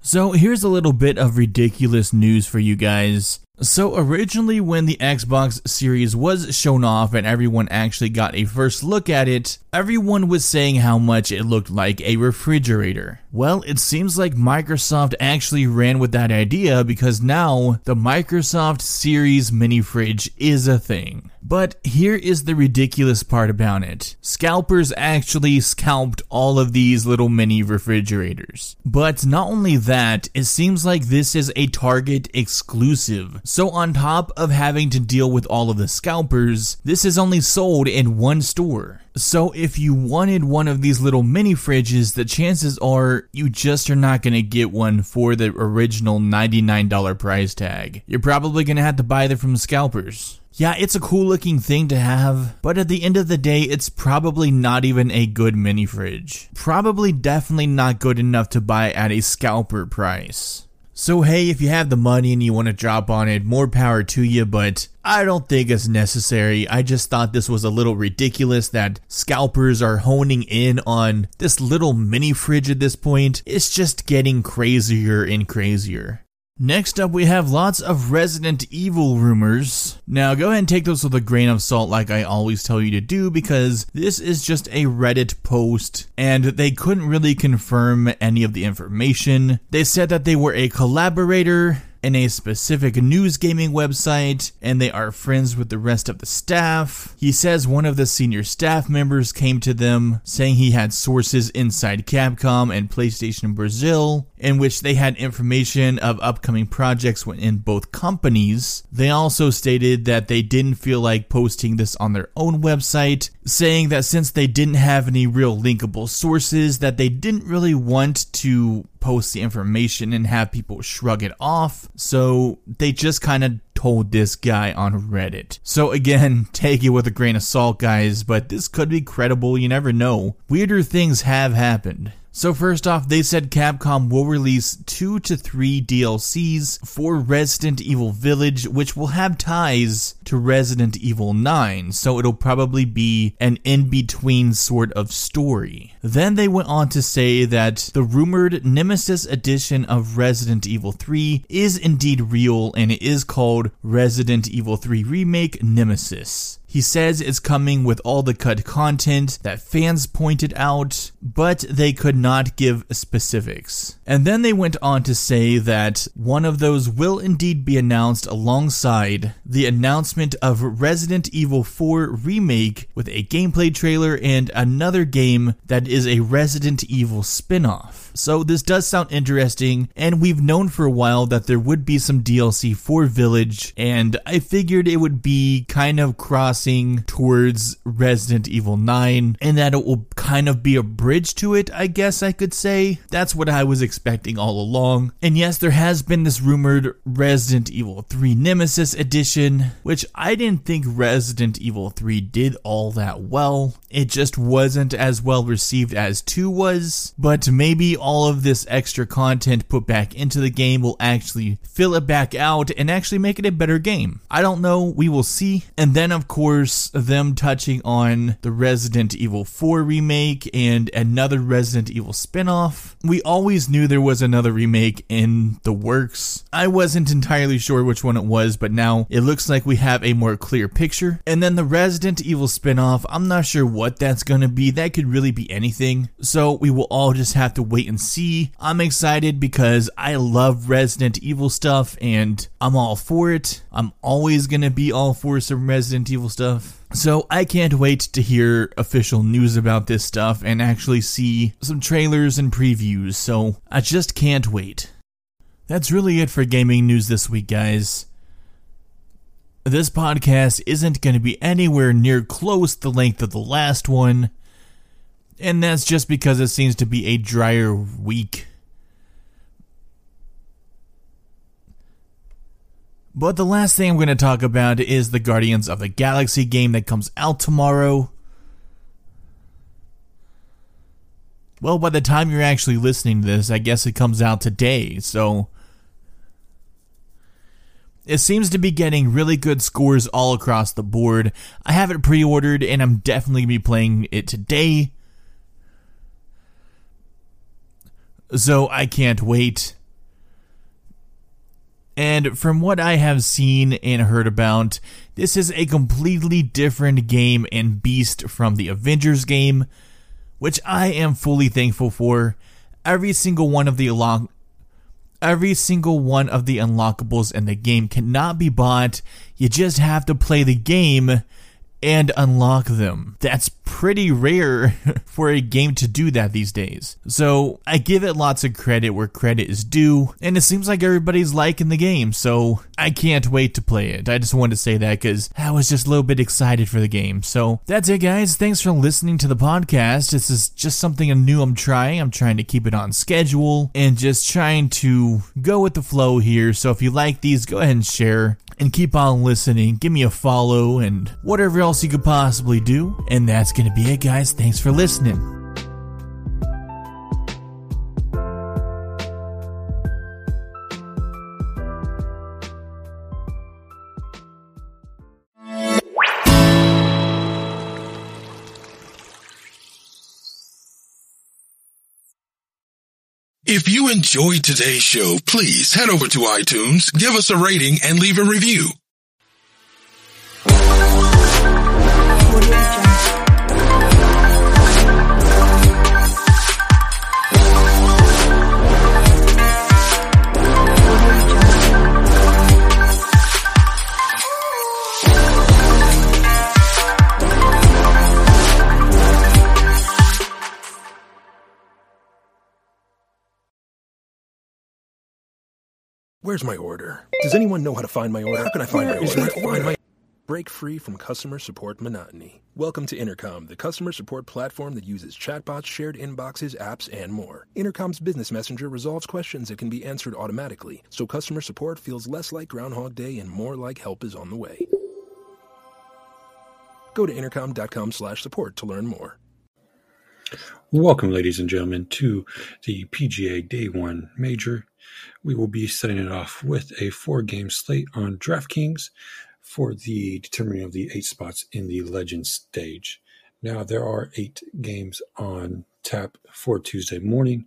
So, here's a little bit of ridiculous news for you guys. So originally when the Xbox Series was shown off and everyone actually got a first look at it, everyone was saying how much it looked like a refrigerator. Well, it seems like Microsoft actually ran with that idea because now the Microsoft Series mini fridge is a thing. But here is the ridiculous part about it. Scalpers actually scalped all of these little mini refrigerators. But not only that, it seems like this is a Target exclusive. So on top of having to deal with all of the scalpers, this is only sold in one store. So if you wanted one of these little mini fridges, the chances are you just are not going to get one for the original $99 price tag. You're probably going to have to buy them from scalpers. Yeah, it's a cool looking thing to have, but at the end of the day, it's probably not even a good mini fridge. Probably definitely not good enough to buy at a scalper price. So, hey, if you have the money and you want to drop on it, more power to you, but I don't think it's necessary. I just thought this was a little ridiculous that scalpers are honing in on this little mini fridge at this point. It's just getting crazier and crazier. Next up, we have lots of Resident Evil rumors. Now, go ahead and take those with a grain of salt, like I always tell you to do, because this is just a Reddit post, and they couldn't really confirm any of the information. They said that they were a collaborator in a specific news gaming website, and they are friends with the rest of the staff. He says one of the senior staff members came to them saying he had sources inside Capcom and PlayStation Brazil in which they had information of upcoming projects in both companies. They also stated that they didn't feel like posting this on their own website, saying that since they didn't have any real linkable sources that they didn't really want to post the information and have people shrug it off. So they just kind of told this guy on Reddit. So again, take it with a grain of salt, guys, but this could be credible. You never know. Weirder things have happened. So first off, they said Capcom will release two to three DLCs for Resident Evil Village, which will have ties to Resident Evil 9, so it'll probably be an in-between sort of story. Then they went on to say that the rumored Nemesis edition of Resident Evil 3 is indeed real and it is called Resident Evil 3 Remake Nemesis. He says it's coming with all the cut content that fans pointed out, but they could not give specifics. And then they went on to say that one of those will indeed be announced alongside the announcement of Resident Evil 4 Remake with a gameplay trailer and another game that is a Resident Evil spin off. So this does sound interesting, and we've known for a while that there would be some DLC for Village, and I figured it would be kind of crossing towards Resident Evil 9, and that it will kind of be a bridge to it, I guess I could say. That's what I was expecting all along. And yes, there has been this rumored Resident Evil 3 Nemesis edition, which I didn't think Resident Evil 3 did all that well. It just wasn't as well received as 2 was, but maybe all of this extra content put back into the game will actually fill it back out and actually make it a better game. I don't know, we will see. And then, of course, them touching on the Resident Evil 4 remake and another Resident Evil spin-off. We always knew there was another remake in the works. I wasn't entirely sure which one it was, but now it looks like we have a more clear picture. And then the Resident Evil spin-off, I'm not sure what that's gonna be. That could really be anything. So we will all just have to wait and see. I'm excited because I love Resident Evil stuff and I'm all for it. I'm always gonna be all for some Resident Evil stuff. So I can't wait to hear official news about this stuff and actually see some trailers and previews. So I just can't wait. That's really it for gaming news this week, guys. This podcast isn't going to be anywhere near close the length of the last one, and that's just because it seems to be a drier week. But the last thing I'm going to talk about is the Guardians of the Galaxy game that comes out tomorrow. Well, by the time you're actually listening to this, I guess it comes out today, so. It seems to be getting really good scores all across the board. I have it pre ordered and I'm definitely going to be playing it today. So I can't wait. And from what I have seen and heard about, this is a completely different game and beast from the Avengers game, which I am fully thankful for. Every single one of the unlock every single one of the unlockables in the game cannot be bought. You just have to play the game and unlock them. That's pretty rare for a game to do that these days. So I give it lots of credit where credit is due, and it seems like everybody's liking the game, so I can't wait to play it. I just wanted to say that because I was just a little bit excited for the game. So that's it, guys. Thanks for listening to the podcast. This is just something new I'm trying. I'm trying to keep it on schedule and just trying to go with the flow here. So if you like these, go ahead and share and keep on listening. Give me a follow and whatever else else you could possibly do. And that's going to be it, guys. Thanks for listening. If you enjoyed today's show, please head over to iTunes, give us a rating, and leave a review. Where's my order? Does anyone know how to find my order? How can I find my order? My- Break free from customer support monotony. Welcome to Intercom, the customer support platform that uses chatbots, shared inboxes, apps, and more. Intercom's business messenger resolves questions that can be answered automatically, so customer support feels less like Groundhog Day and more like help is on the way. Go to intercom.com/support to learn more. Welcome, ladies and gentlemen, to the PGA Day One Major. We will be setting it off with a four-game slate on DraftKings for the determining of the eight spots in the Legends stage. Now, there are eight games on tap for Tuesday morning,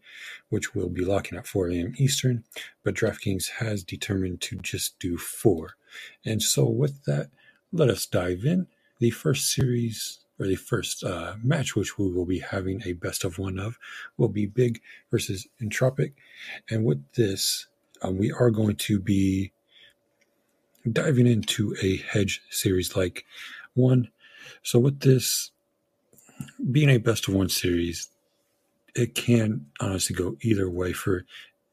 which will be locking at 4 a.m. Eastern, but DraftKings has determined to just do four. And so, with that, let us dive in. The first series or the first uh, match, which we will be having a best of one of, will be Big versus Entropiq. And with this, um, we are going to be diving into a hedge series like one. So with this being a best of one series, it can honestly go either way for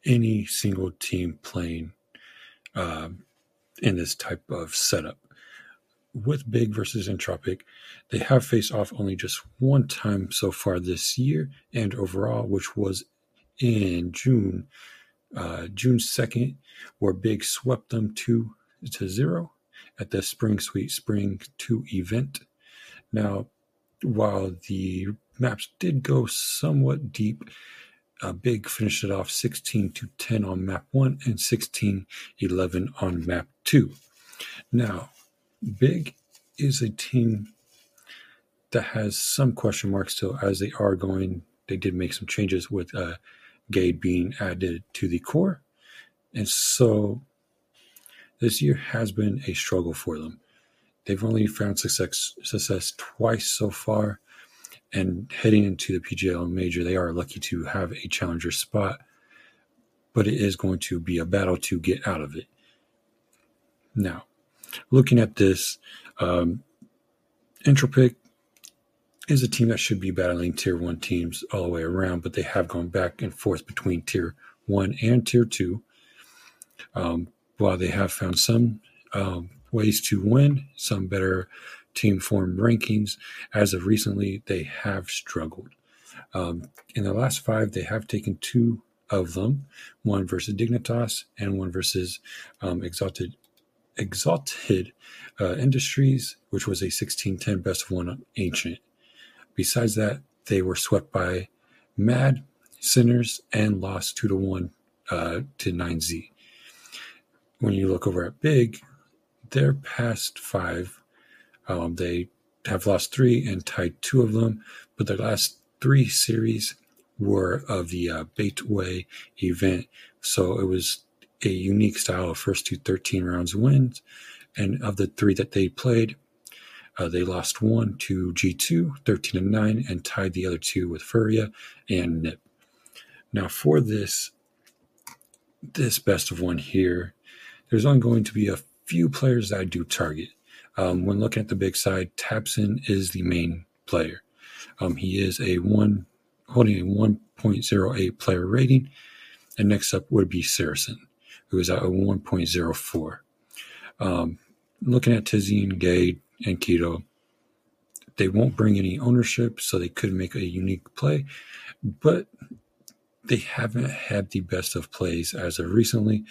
any single team playing um, in this type of setup. With Big versus Entropiq, they have faced off only just one time so far this year and overall, which was in June, uh, June 2nd, where Big swept them two to zero at the Spring Sweet Spring 2 event. Now, while the maps did go somewhat deep, uh, Big finished it off 16 to 10 on map 1 and 16 11 on map 2. Now, Big is a team that has some question marks still as they are going. They did make some changes with uh, Gade being added to the core. And so this year has been a struggle for them. They've only found success, success twice so far. And heading into the PGL major, they are lucky to have a challenger spot, but it is going to be a battle to get out of it. Now, looking at this, um, Entropiq is a team that should be battling tier one teams all the way around, but they have gone back and forth between tier one and tier two. Um, while they have found some um, ways to win, some better team form rankings, as of recently, they have struggled. Um, in the last five, they have taken two of them, one versus Dignitas and one versus um, Exalted Exalted uh, Industries, which was a 1610 best of one ancient. Besides that, they were swept by Mad, Sinners, and lost 2 to 1 uh, to 9Z. When you look over at Big, their past five, um, they have lost three and tied two of them, but their last three series were of the uh, Baitway event. So it was a unique style of first to 13 rounds wins. And of the three that they played, uh, they lost one to G2, 13 and 9, and tied the other two with Furia and Nip. Now, for this, this best of one here, there's only going to be a few players that I do target. Um, when looking at the big side, tabseN is the main player. Um, he is a one holding a 1.08 player rating, and next up would be Saracen, who is at a 1.04. Um, looking at Tizian, Gay, and k1to, they won't bring any ownership, so they could make a unique play, but they haven't had the best of plays as of recently.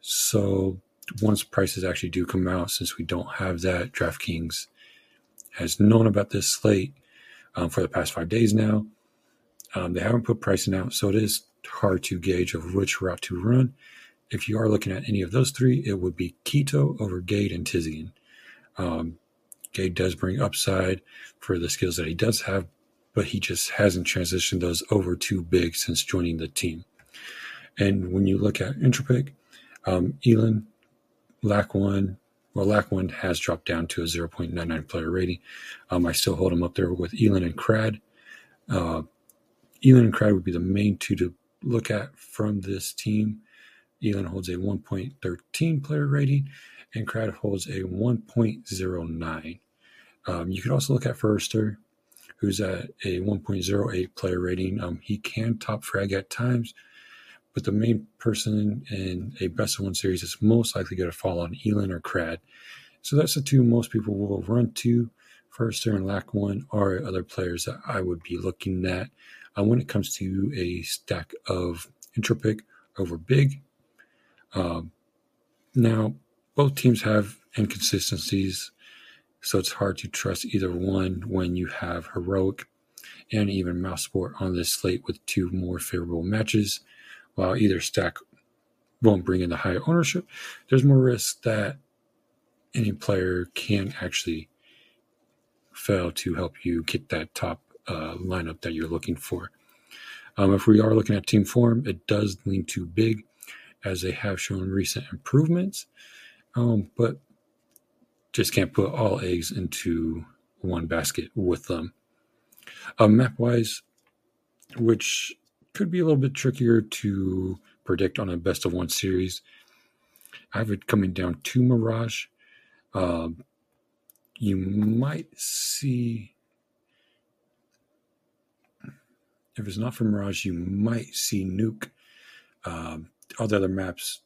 So once prices actually do come out, since we don't have that, DraftKings has known about this slate um, for the past five days now. Um, they haven't put pricing out, so it is hard to gauge of which route to run. If you are looking at any of those three, it would be k1to over Gade and Tizian. Um, Gade does bring upside for the skills that he does have, but he just hasn't transitioned those over too big since joining the team. And when you look at Entropiq, um, Elin, Lack 1, well, Lack 1 has dropped down to a 0.99 player rating. Um, I still hold him up there with Elin and Krad. Uh, Elin and Krad would be the main two to look at from this team. Elin holds a 1.13 player rating, and Krad holds a 1.09. Um, you could also look at Forrester, who's at a 1.08 player rating. Um, he can top frag at times, but the main person in a best of one series is most likely going to fall on Elin or Krad. So that's the two most people will run to. Forrester and Lack One are other players that I would be looking at uh, when it comes to a stack of Entropiq over Big. Um, now, both teams have inconsistencies, so it's hard to trust either one when you have Heroic and even Mousesport on this slate with two more favorable matches. While either stack won't bring in the high ownership, there's more risk that any player can actually fail to help you get that top uh, lineup that you're looking for. Um, if we are looking at team form, it does lean too big as they have shown recent improvements, um, but just can't put all eggs into one basket with them. Uh, map wise, which could be a little bit trickier to predict on a best of one series, I have it coming down to Mirage. Um, you might see if it's not for Mirage, you might see Nuke. Um, all the other maps,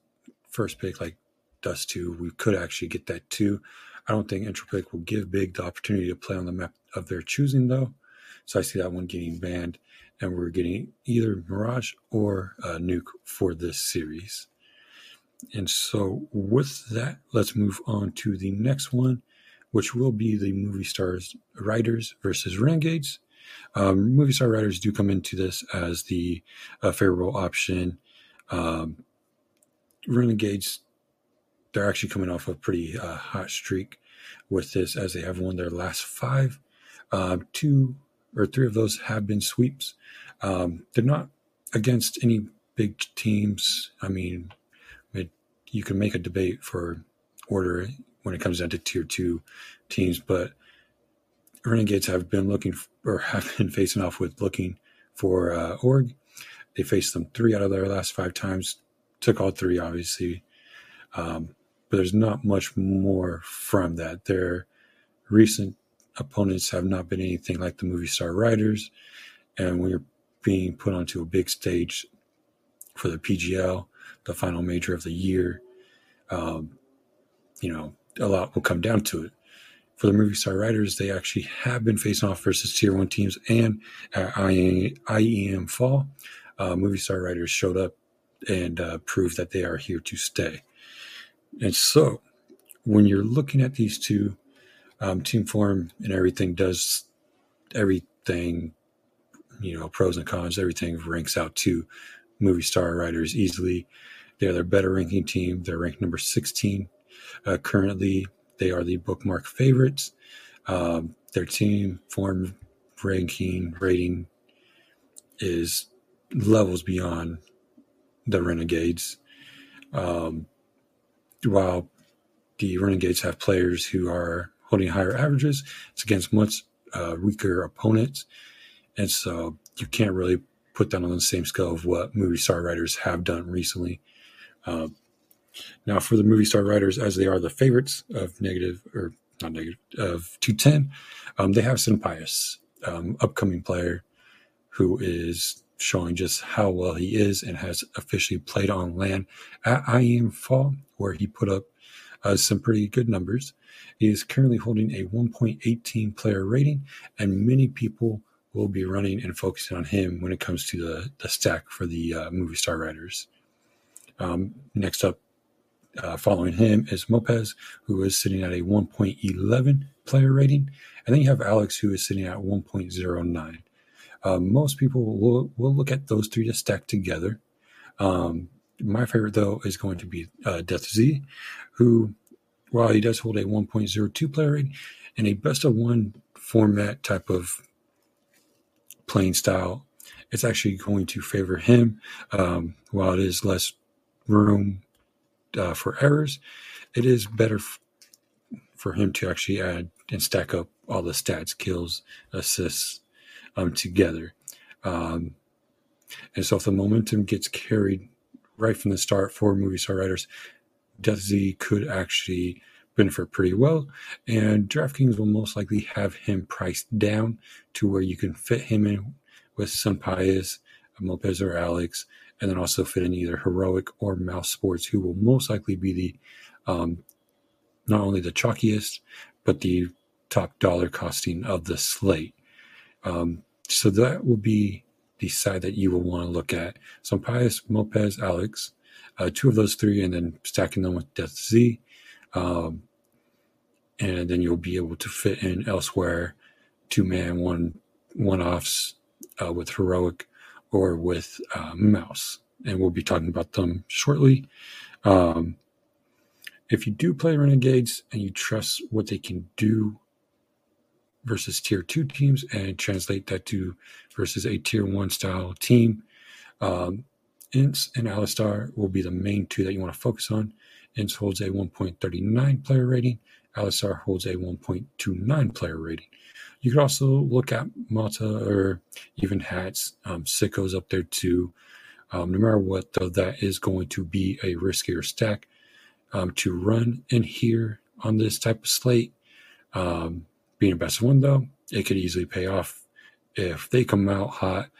first pick like Dust 2, we could actually get that too. I don't think Entropiq will give Big the opportunity to play on the map of their choosing though. So I see that one getting banned, and we're getting either Mirage or uh, Nuke for this series. And so with that, let's move on to the next one, which will be the Movistar Riders versus Renegades. Um, Movistar Riders do come into this as the uh, favorable option. Um, Renegades, they're actually coming off a pretty uh, hot streak with this as they have won their last five. Uh, two or three of those have been sweeps. Um, they're not against any big teams. I mean, it, you can make a debate for order when it comes down to tier two teams, but Renegades have been looking or have been facing off with looking for uh, org. They faced them three out of their last five times. Took all three, obviously, um, but there's not much more from that. Their recent opponents have not been anything like the Movistar Riders, and you're being put onto a big stage for the PGL, the final major of the year, um, you know, a lot will come down to it for the Movistar Riders, they actually have been facing off versus tier one teams and at IEM fall. Uh, Movistar Riders showed up and uh, proved that they are here to stay. And so, when you're looking at these two, um, team form and everything does everything, you know, pros and cons, everything ranks out to Movistar Riders easily. They're their better ranking team. They're ranked number 16 uh, currently they are the bookmark favorites. Um, their team form ranking rating is levels beyond the Renegades. Um, while the Renegades have players who are holding higher averages, it's against much uh, weaker opponents. And so you can't really put that on the same scale of what Movistar Riders have done recently. Uh, now, for the Movistar Riders, as they are the favorites of negative or not negative of 210, um, they have SunPayus, um, upcoming player who is showing just how well he is and has officially played on land at IEM Fall, where he put up uh, some pretty good numbers. He is currently holding a 1.18 player rating, and many people will be running and focusing on him when it comes to the, the stack for the uh, Movistar Riders. Um, next up, uh, following him is mopoz, who is sitting at a 1.11 player rating. And then you have Alex, who is sitting at 1.09. Uh, most people will, will look at those three to stack together. Um, my favorite, though, is going to be uh, Death Z, who, while he does hold a 1.02 player rate and a best of one format type of playing style, it's actually going to favor him. Um, while it is less room uh, for errors, it is better f- for him to actually add and stack up all the stats, kills, assists um, together. Um, and so if the momentum gets carried right from the start for Movistar Riders, Death Z could actually benefit pretty well. And DraftKings will most likely have him priced down to where you can fit him in with SunPayus, Lopez or Alex, and then also fit in either Heroic or Mouse Sports, who will most likely be the um, not only the chalkiest, but the top dollar costing of the slate. Um, so that will be the side that you will want to look at. SunPayus, Lopez, Alex, uh, two of those three, and then stacking them with Death Z. Um, and then you'll be able to fit in elsewhere two man one one offs uh, with heroic or with uh, mouse and we'll be talking about them shortly um, if you do play renegades and you trust what they can do versus tier two teams and translate that to versus a tier one style team um, Ince and aliStair will be the main two that you want to focus on. Ince holds a 1.39 player rating. aliStair holds a 1.29 player rating. You could also look at Mata or even Hatz. Um, sico's up there too. Um, no matter what, though, that is going to be a riskier stack um, to run in here on this type of slate. Um, being a best one, though, it could easily pay off if they come out hot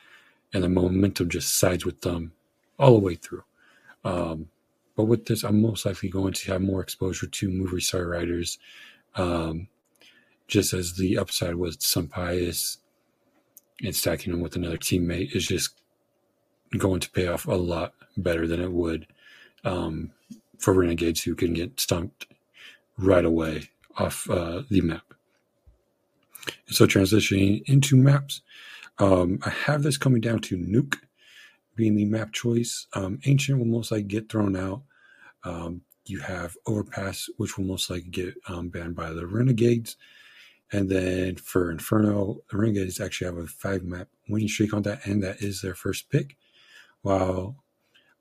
and the momentum just sides with them all the way through. Um, but with this, I'm most likely going to have more exposure to Movistar Riders, um, just as the upside with SunPayus and stacking them with another teammate is just going to pay off a lot better than it would um, for renegades who can get stumped right away off uh, the map. So transitioning into maps, um, I have this coming down to Nuke being the map choice. Um, Ancient will most likely get thrown out. Um, you have Overpass, which will most likely get um, banned by the Renegades. And then for Inferno, the Renegades actually have a five map winning streak on that, and that is their first pick. While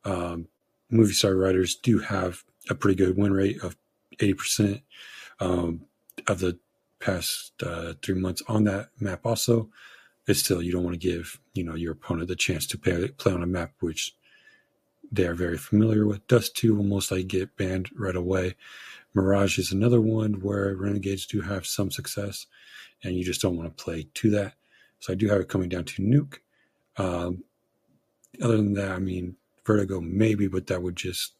um, Movistar Riders do have a pretty good win rate of 80% um, of the past uh, three months on that map, also it's still you don't want to give you know your opponent the chance to play, play on a map which they are very familiar with. Dust 2 will most likely get banned right away. Mirage is another one where Renegades do have some success, and you just don't want to play to that. So I do have it coming down to Nuke. Um, other than that, I mean, Vertigo maybe, but that would just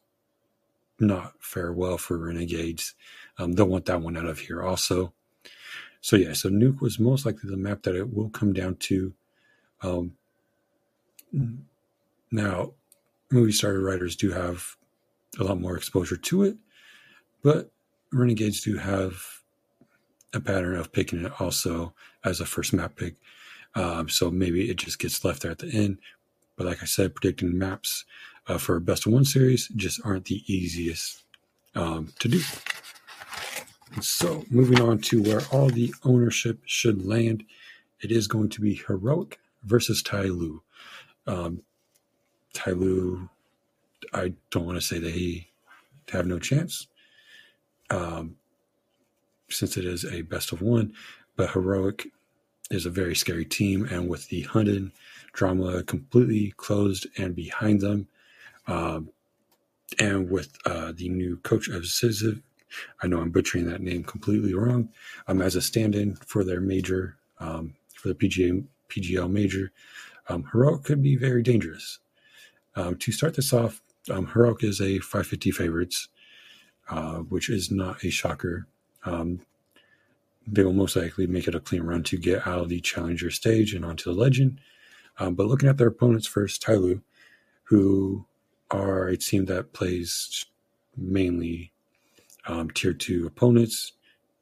not fare well for Renegades. Um, don't want that one out of here also. So yeah, so Nuke was most likely the map that it will come down to. Um, now, Movistar Riders do have a lot more exposure to it, but Renegades do have a pattern of picking it also as a first map pick. Um, so maybe it just gets left there at the end. But like I said, predicting maps uh, for best of one series just aren't the easiest um, to do. So, moving on to where all the ownership should land, it is going to be Heroic versus Tyloo. Um, Tyloo, I don't want to say that he have no chance, um, since it is a best of one, but Heroic is a very scary team, and with the Hunden drama completely closed and behind them, um, and with uh, the new coach of Civ I know I'm butchering that name completely wrong. Um, as a stand-in for their major, um, for the PGA PGL major, um, Heroic could be very dangerous. Um, to start this off, um, Heroic is a 550 favorites, uh, which is not a shocker. Um, they will most likely make it a clean run to get out of the challenger stage and onto the legend. Um, but looking at their opponents first, Lu, who are a team that plays mainly um, tier two opponents.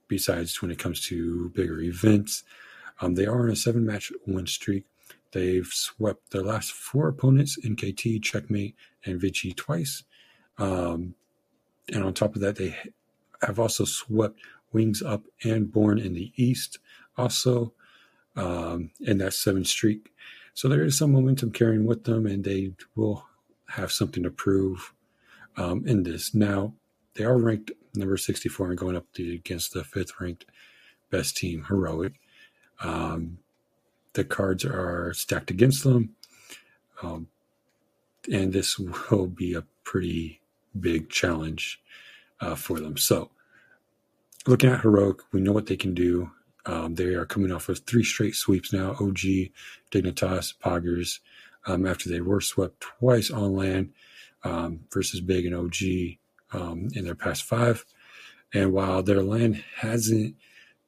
Besides, when it comes to bigger events, um, they are on a seven match win streak. They've swept their last four opponents NKT, Checkmate, and ViCi twice. Um, and on top of that, they have also swept Wings Up and Born in the East, also um, in that seven streak. So there is some momentum carrying with them, and they will have something to prove um, in this. Now, they are ranked number 64 and going up to, against the fifth ranked best team, Heroic. Um, the cards are stacked against them. Um, and this will be a pretty big challenge uh, for them. So, looking at Heroic, we know what they can do. Um, they are coming off of three straight sweeps now OG, Dignitas, Poggers, um, after they were swept twice on land um, versus Big and OG um, in their past five. And while their land hasn't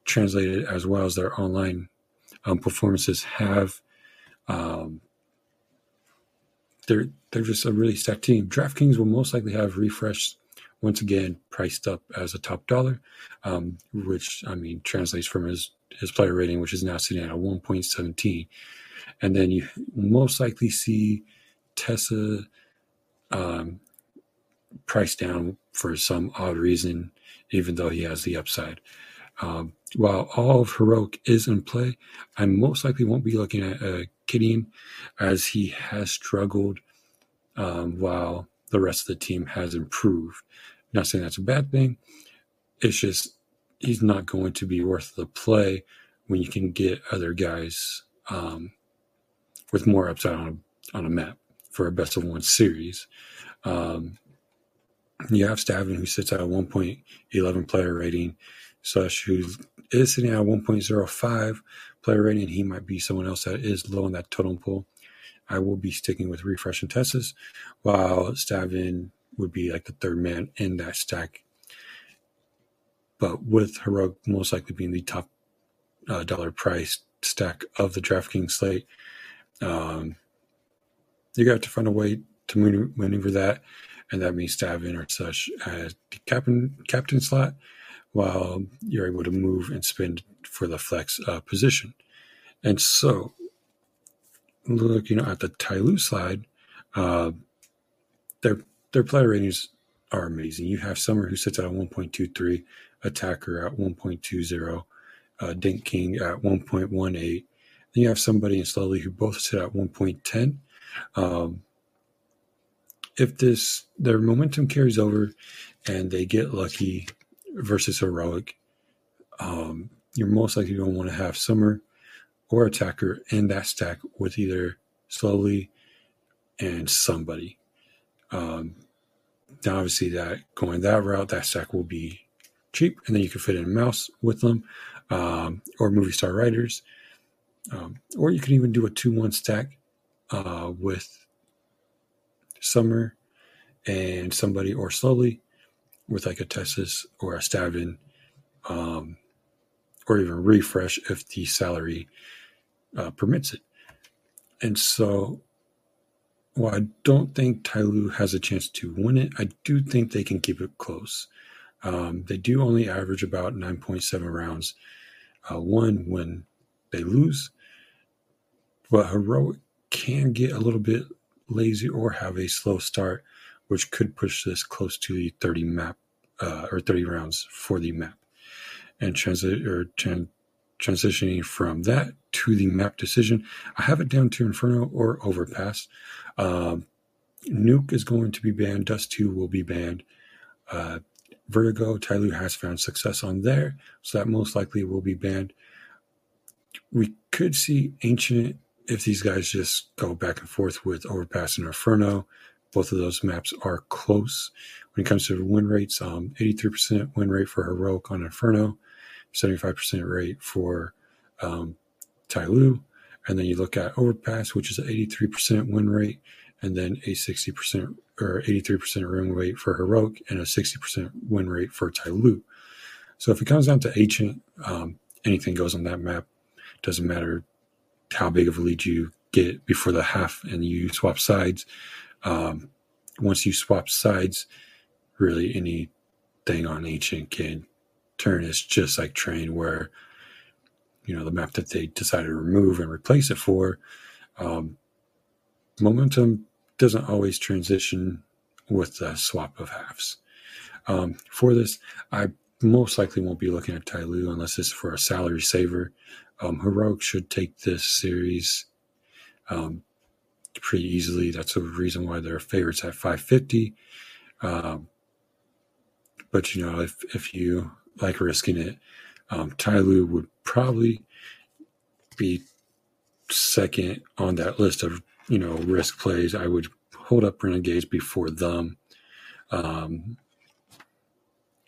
translated as well as their online um, performances have, um, they're they're just a really stacked team. DraftKings will most likely have refreshed once again priced up as a top dollar, um, which I mean translates from his his player rating, which is now sitting at a 1.17, and then you most likely see TeSeS um, priced down for some odd reason, even though he has the upside. Um, while all of Heroic is in play, I most likely won't be looking at uh, Gideon as he has struggled um, while the rest of the team has improved. Not saying that's a bad thing. It's just he's not going to be worth the play when you can get other guys um, with more upside on a, on a map for a best of one series. Um, you have stavn, who sits at a 1.11 player rating, slash who is sitting at a 1.05 player rating. He might be someone else that is low in that totem pool. I will be sticking with refrezh and TeSeS, while stavn would be like the third man in that stack. But with Heroic most likely being the top uh, dollar price stack of the DraftKings slate, um, you got to find a way to maneuver that, and that means stavn or such as the captain captain slot, while you're able to move and spend for the flex uh, position. And so, looking at the Tyloo slide, uh, their their player ratings are amazing. You have Summer who sits at a 1.23, Attacker at 1.20, uh, DANK1NG at 1.18. Then you have somebody in Slowly who both sit at 1.10. Um, if this their momentum carries over and they get lucky versus heroic, um, you're most likely going to want to have Summer or Attacker in that stack with either Slowly and somebody. Um, now, obviously, that going that route, that stack will be cheap, and then you can fit in a mouse with them, um, or Movistar Riders, um, or you can even do a two-one stack uh, with Summer and somebody, or slowly with like a TeSeS or a stavn, um, or even refrezh if the salary uh, permits it. And so while I don't think Tyloo has a chance to win it, I do think they can keep it close. Um, they do only average about 9.7 rounds, uh, one when they lose. But Heroic can get a little bit lazy or have a slow start, which could push this close to the 30 map uh, or 30 rounds for the map. And transit or tran- transitioning from that to the map decision, I have it down to Inferno or Overpass. Um, Nuke is going to be banned. Dust 2 will be banned. Uh, Vertigo, Tyloo has found success on there, so that most likely will be banned. We could see Ancient if these guys just go back and forth with Overpass and Inferno. Both of those maps are close. When it comes to win rates, um, 83% win rate for Heroic on Inferno, 75% rate for um, Tyloo. And then you look at Overpass, which is an 83% win rate, and then a 60% or 83% win rate for Heroic and a 60% win rate for Tyloo. So if it comes down to Ancient, um, anything goes on that map. Doesn't matter how big of a lead you get before the half and you swap sides. Um, once you swap sides, really anything on Ancient can turn is just like Train, where you know the map that they decided to remove and replace it for um, momentum doesn't always transition with the swap of halves um, for this i most likely won't be looking at Tyloo unless it's for a salary saver um, heroic should take this series um, pretty easily. That's the reason why they're favorites at 550. Um, but you know, if if you like risking it, um, Tyloo would probably be second on that list of you know risk plays. I would hold up Renegades before them. Um,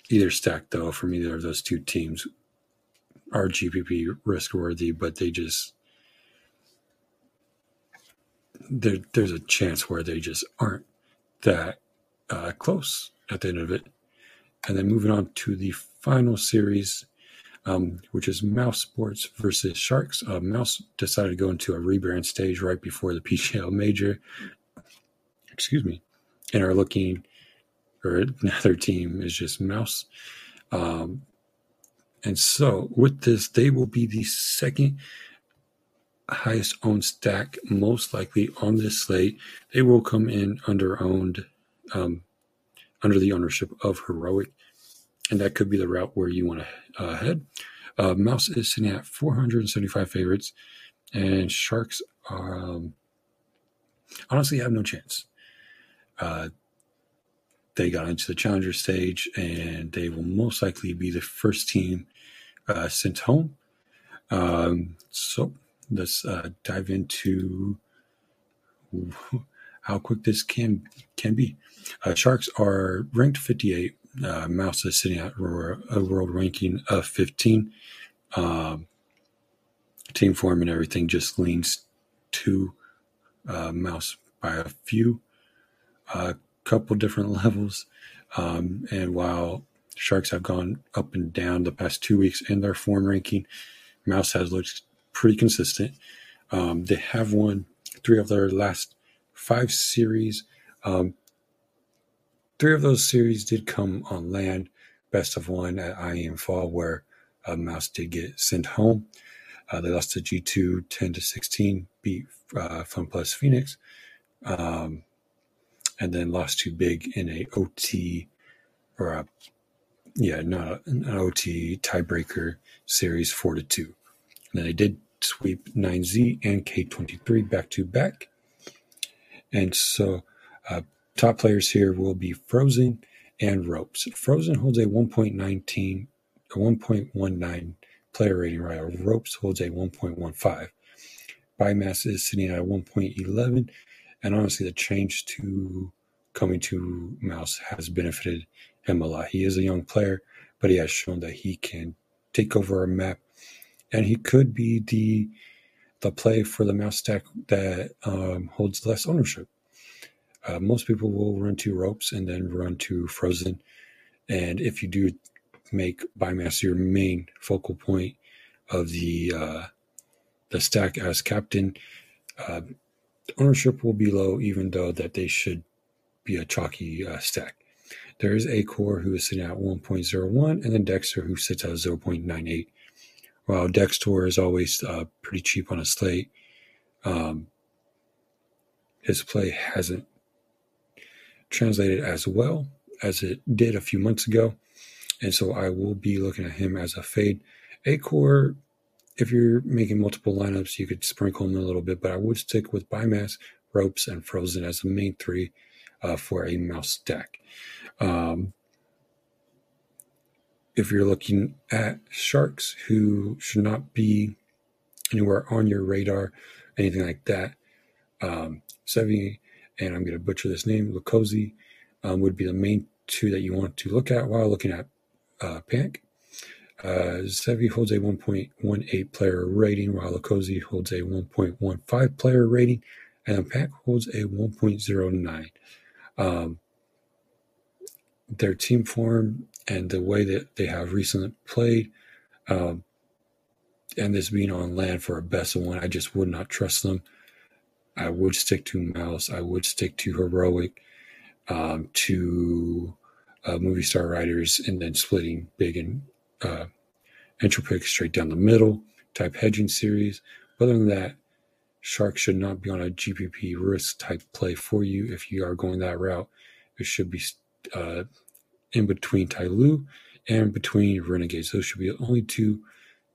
either stack though from either of those two teams are GPP risk worthy, but they just there, there's a chance where they just aren't that uh, close at the end of it. And then moving on to the final series, um, which is Mouse Sports versus Sharks. Uh, Mouse decided to go into a rebrand stage right before the PGL Major. Excuse me, and are looking, or another team is just Mouse. Um, and so with this, they will be the second highest owned stack, most likely on this slate. They will come in under owned, um, under the ownership of Heroic, and that could be the route where you want to uh, head. Uh, Mouse is sitting at 475 favorites, and Sharks are, um, honestly have no chance. Uh, they got into the challenger stage, and they will most likely be the first team uh, sent home. Um, so let's uh, dive into how quick this can can be. Uh, Sharks are ranked 58. Uh, Mouse is sitting at a world ranking of 15. Um, team form and everything just leans to uh, Mouse by a few, uh, couple different levels. Um, and while Sharks have gone up and down the past two weeks in their form ranking, Mouse has looked pretty consistent. Um, they have won three of their last five series. Um, three of those series did come on land. Best of one at IEM Fall, where uh, Mouse did get sent home. Uh, they lost to G2 10 to 16, beat uh, Fun Plus Phoenix, um, and then lost to Big in a OT or a yeah, not an OT tiebreaker series four to two. And then they did sweep 9Z and K23 back to back. And so uh, top players here will be Frozen and ropz. Frozen holds a 1.19, a 1.19 player rating, right? ropz holds a 1.15. Bymas is sitting at a 1.11. And honestly, the change to coming to Mouse has benefited him a lot. He is a young player, but he has shown that he can take over a map and he could be the the play for the mouse stack that um, holds less ownership. Uh, most people will run to ropz and then run to frozen, and if you do make Bymas your main focal point of the uh, the stack as captain, uh, ownership will be low, even though that they should be a chalky uh, stack. There is acoR who is sitting at 1.01, and then Dexter who sits at 0.98 while Dexter is always uh, pretty cheap on a slate, um, his play hasn't translated as well as it did a few months ago. And so I will be looking at him as a fade. acoR, if you're making multiple lineups, you could sprinkle him a little bit, but I would stick with Bymas, ropz, and Frozen as the main three uh, for a mouse deck. Um, if you're looking at sharks who should not be anywhere on your radar, anything like that, um, Sevi, and I'm going to butcher this name, Lucaozy, um, would be the main two that you want to look at while looking at uh, Panic. Uh, Sevi holds a 1.18 player rating, while Lucaozy holds a 1.15 player rating, and Pack holds a 1.09. Um, their team form and the way that they have recently played, um, and this being on land for a best of one, I just would not trust them. I would stick to Mouse. I would stick to Heroic, um, to uh, Movistar Riders, and then splitting big and uh, straight down the middle type hedging series. Other than that, Shark should not be on a GPP risk type play for you. If you are going that route, it should be uh, in between Tyloo and between Renegades. Those should be the only two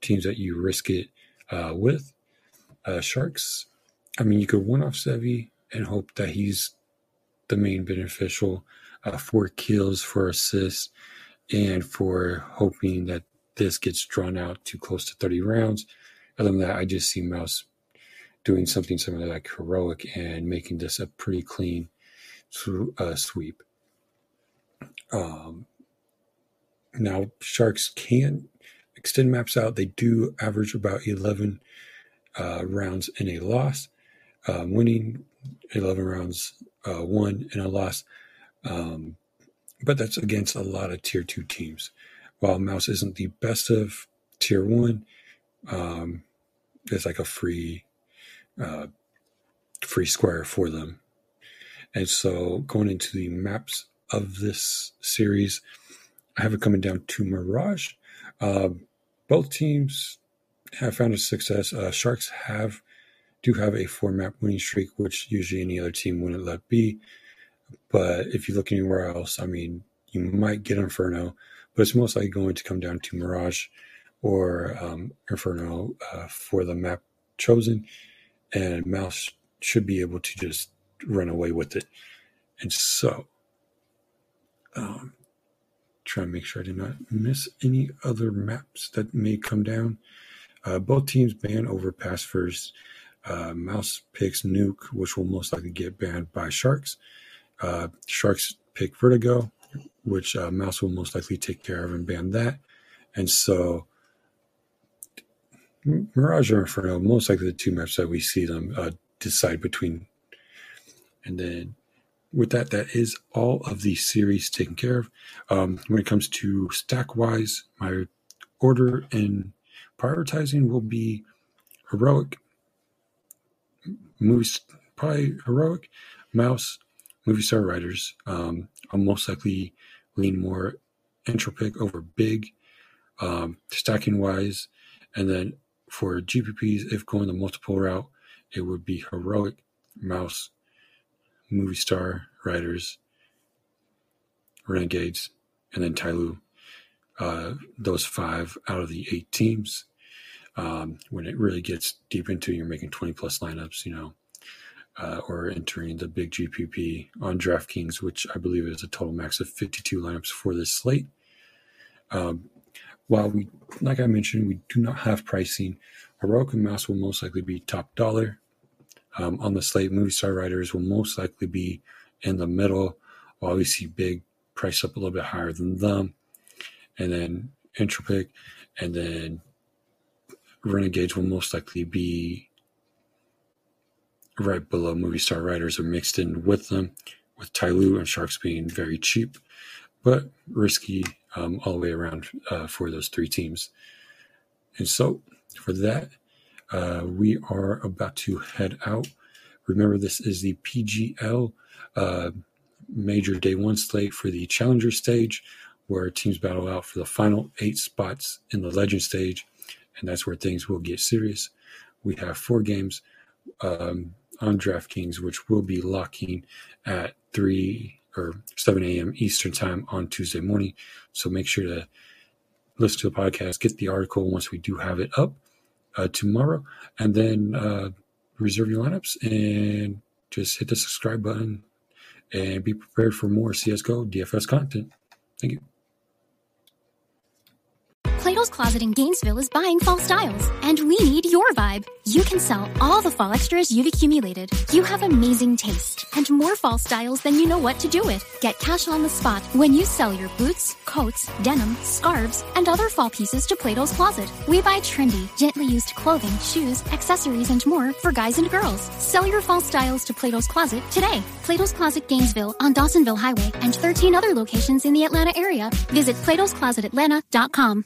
teams that you risk it uh, with. Uh, Sharks I mean, you could one off Sevi and hope that he's the main beneficial uh, for kills, for assists, and for hoping that this gets drawn out to close to 30 rounds. Other than that, I just see Mouse doing something similar like heroic and making this a pretty clean uh, sweep. Um, now, Sharks can extend maps out. They do average about 11 uh, rounds in a loss, um, winning 11 rounds, uh, won in a loss. Um, but that's against a lot of tier two teams. While Mouse isn't the best of tier one, um, it's like a free, uh, free square for them. And so going into the maps of this series, I have it coming down to Mirage. Uh, both teams have found a success. Uh, Sharks have do have a four map winning streak, which usually any other team wouldn't let be. But if you look anywhere else, I mean, you might get Inferno, but it's most likely going to come down to Mirage or um, Inferno uh, for the map chosen, and Mouse should be able to just run away with it. And so, um, try and make sure I did not miss any other maps that may come down. Uh, both teams ban overpass first. Uh, Mouse picks Nuke, which will most likely get banned by Sharks. Uh, Sharks pick Vertigo, which uh, Mouse will most likely take care of and ban that. And so, Mirage or Inferno, most likely the two maps that we see them uh, decide between. And then with that, that is all of the series taken care of. Um, when it comes to stack wise, my order and prioritizing will be heroic, movies, probably heroic, mouse, Movistar Riders. Um, I'll most likely lean more Entropiq over big, um, stacking wise. And then for GPPs, if going the multiple route, it would be heroic, mouse, movie star writers, renegades, and then Tyloo. Uh, those five out of the eight teams. Um, when it really gets deep into, you're making 20 plus lineups, you know, uh, or entering the big GPP on DraftKings, which I believe is a total max of 52 lineups for this slate. Um, while we, like I mentioned, we do not have pricing, Heroic and Mouse will most likely be top dollar. Um, on the slate, Movistar Riders will most likely be in the middle, while we see big price up a little bit higher than them. And then Entropiq, and then Renegades will most likely be right below Movistar Riders are mixed in with them, with Tyloo and Sharks being very cheap, but risky um, all the way around uh, for those three teams. And so for that, uh, we are about to head out. Remember, this is the PGL uh, major day one slate for the challenger stage, where teams battle out for the final eight spots in the legend stage, and that's where things will get serious. We have four games um, on DraftKings, which will be locking at 3 or 7 a.m. Eastern Time on Tuesday morning. So make sure to listen to the podcast, get the article once we do have it up uh, tomorrow, and then uh, reserve your lineups and just hit the subscribe button and be prepared for more CSGO DFS content. Thank you. Closet in Gainesville is buying fall styles, and we need your vibe. You can sell all the fall extras you've accumulated. You have amazing taste and more fall styles than you know what to do with. Get cash on the spot when you sell your boots, coats, denim, scarves, and other fall pieces to Plato's Closet. We buy trendy, gently used clothing, shoes, accessories, and more for guys and girls. Sell your fall styles to Plato's Closet today. Plato's Closet Gainesville on Dawsonville Highway and 13 other locations in the Atlanta area. Visit Plato's Closet platosclosetatlanta.com.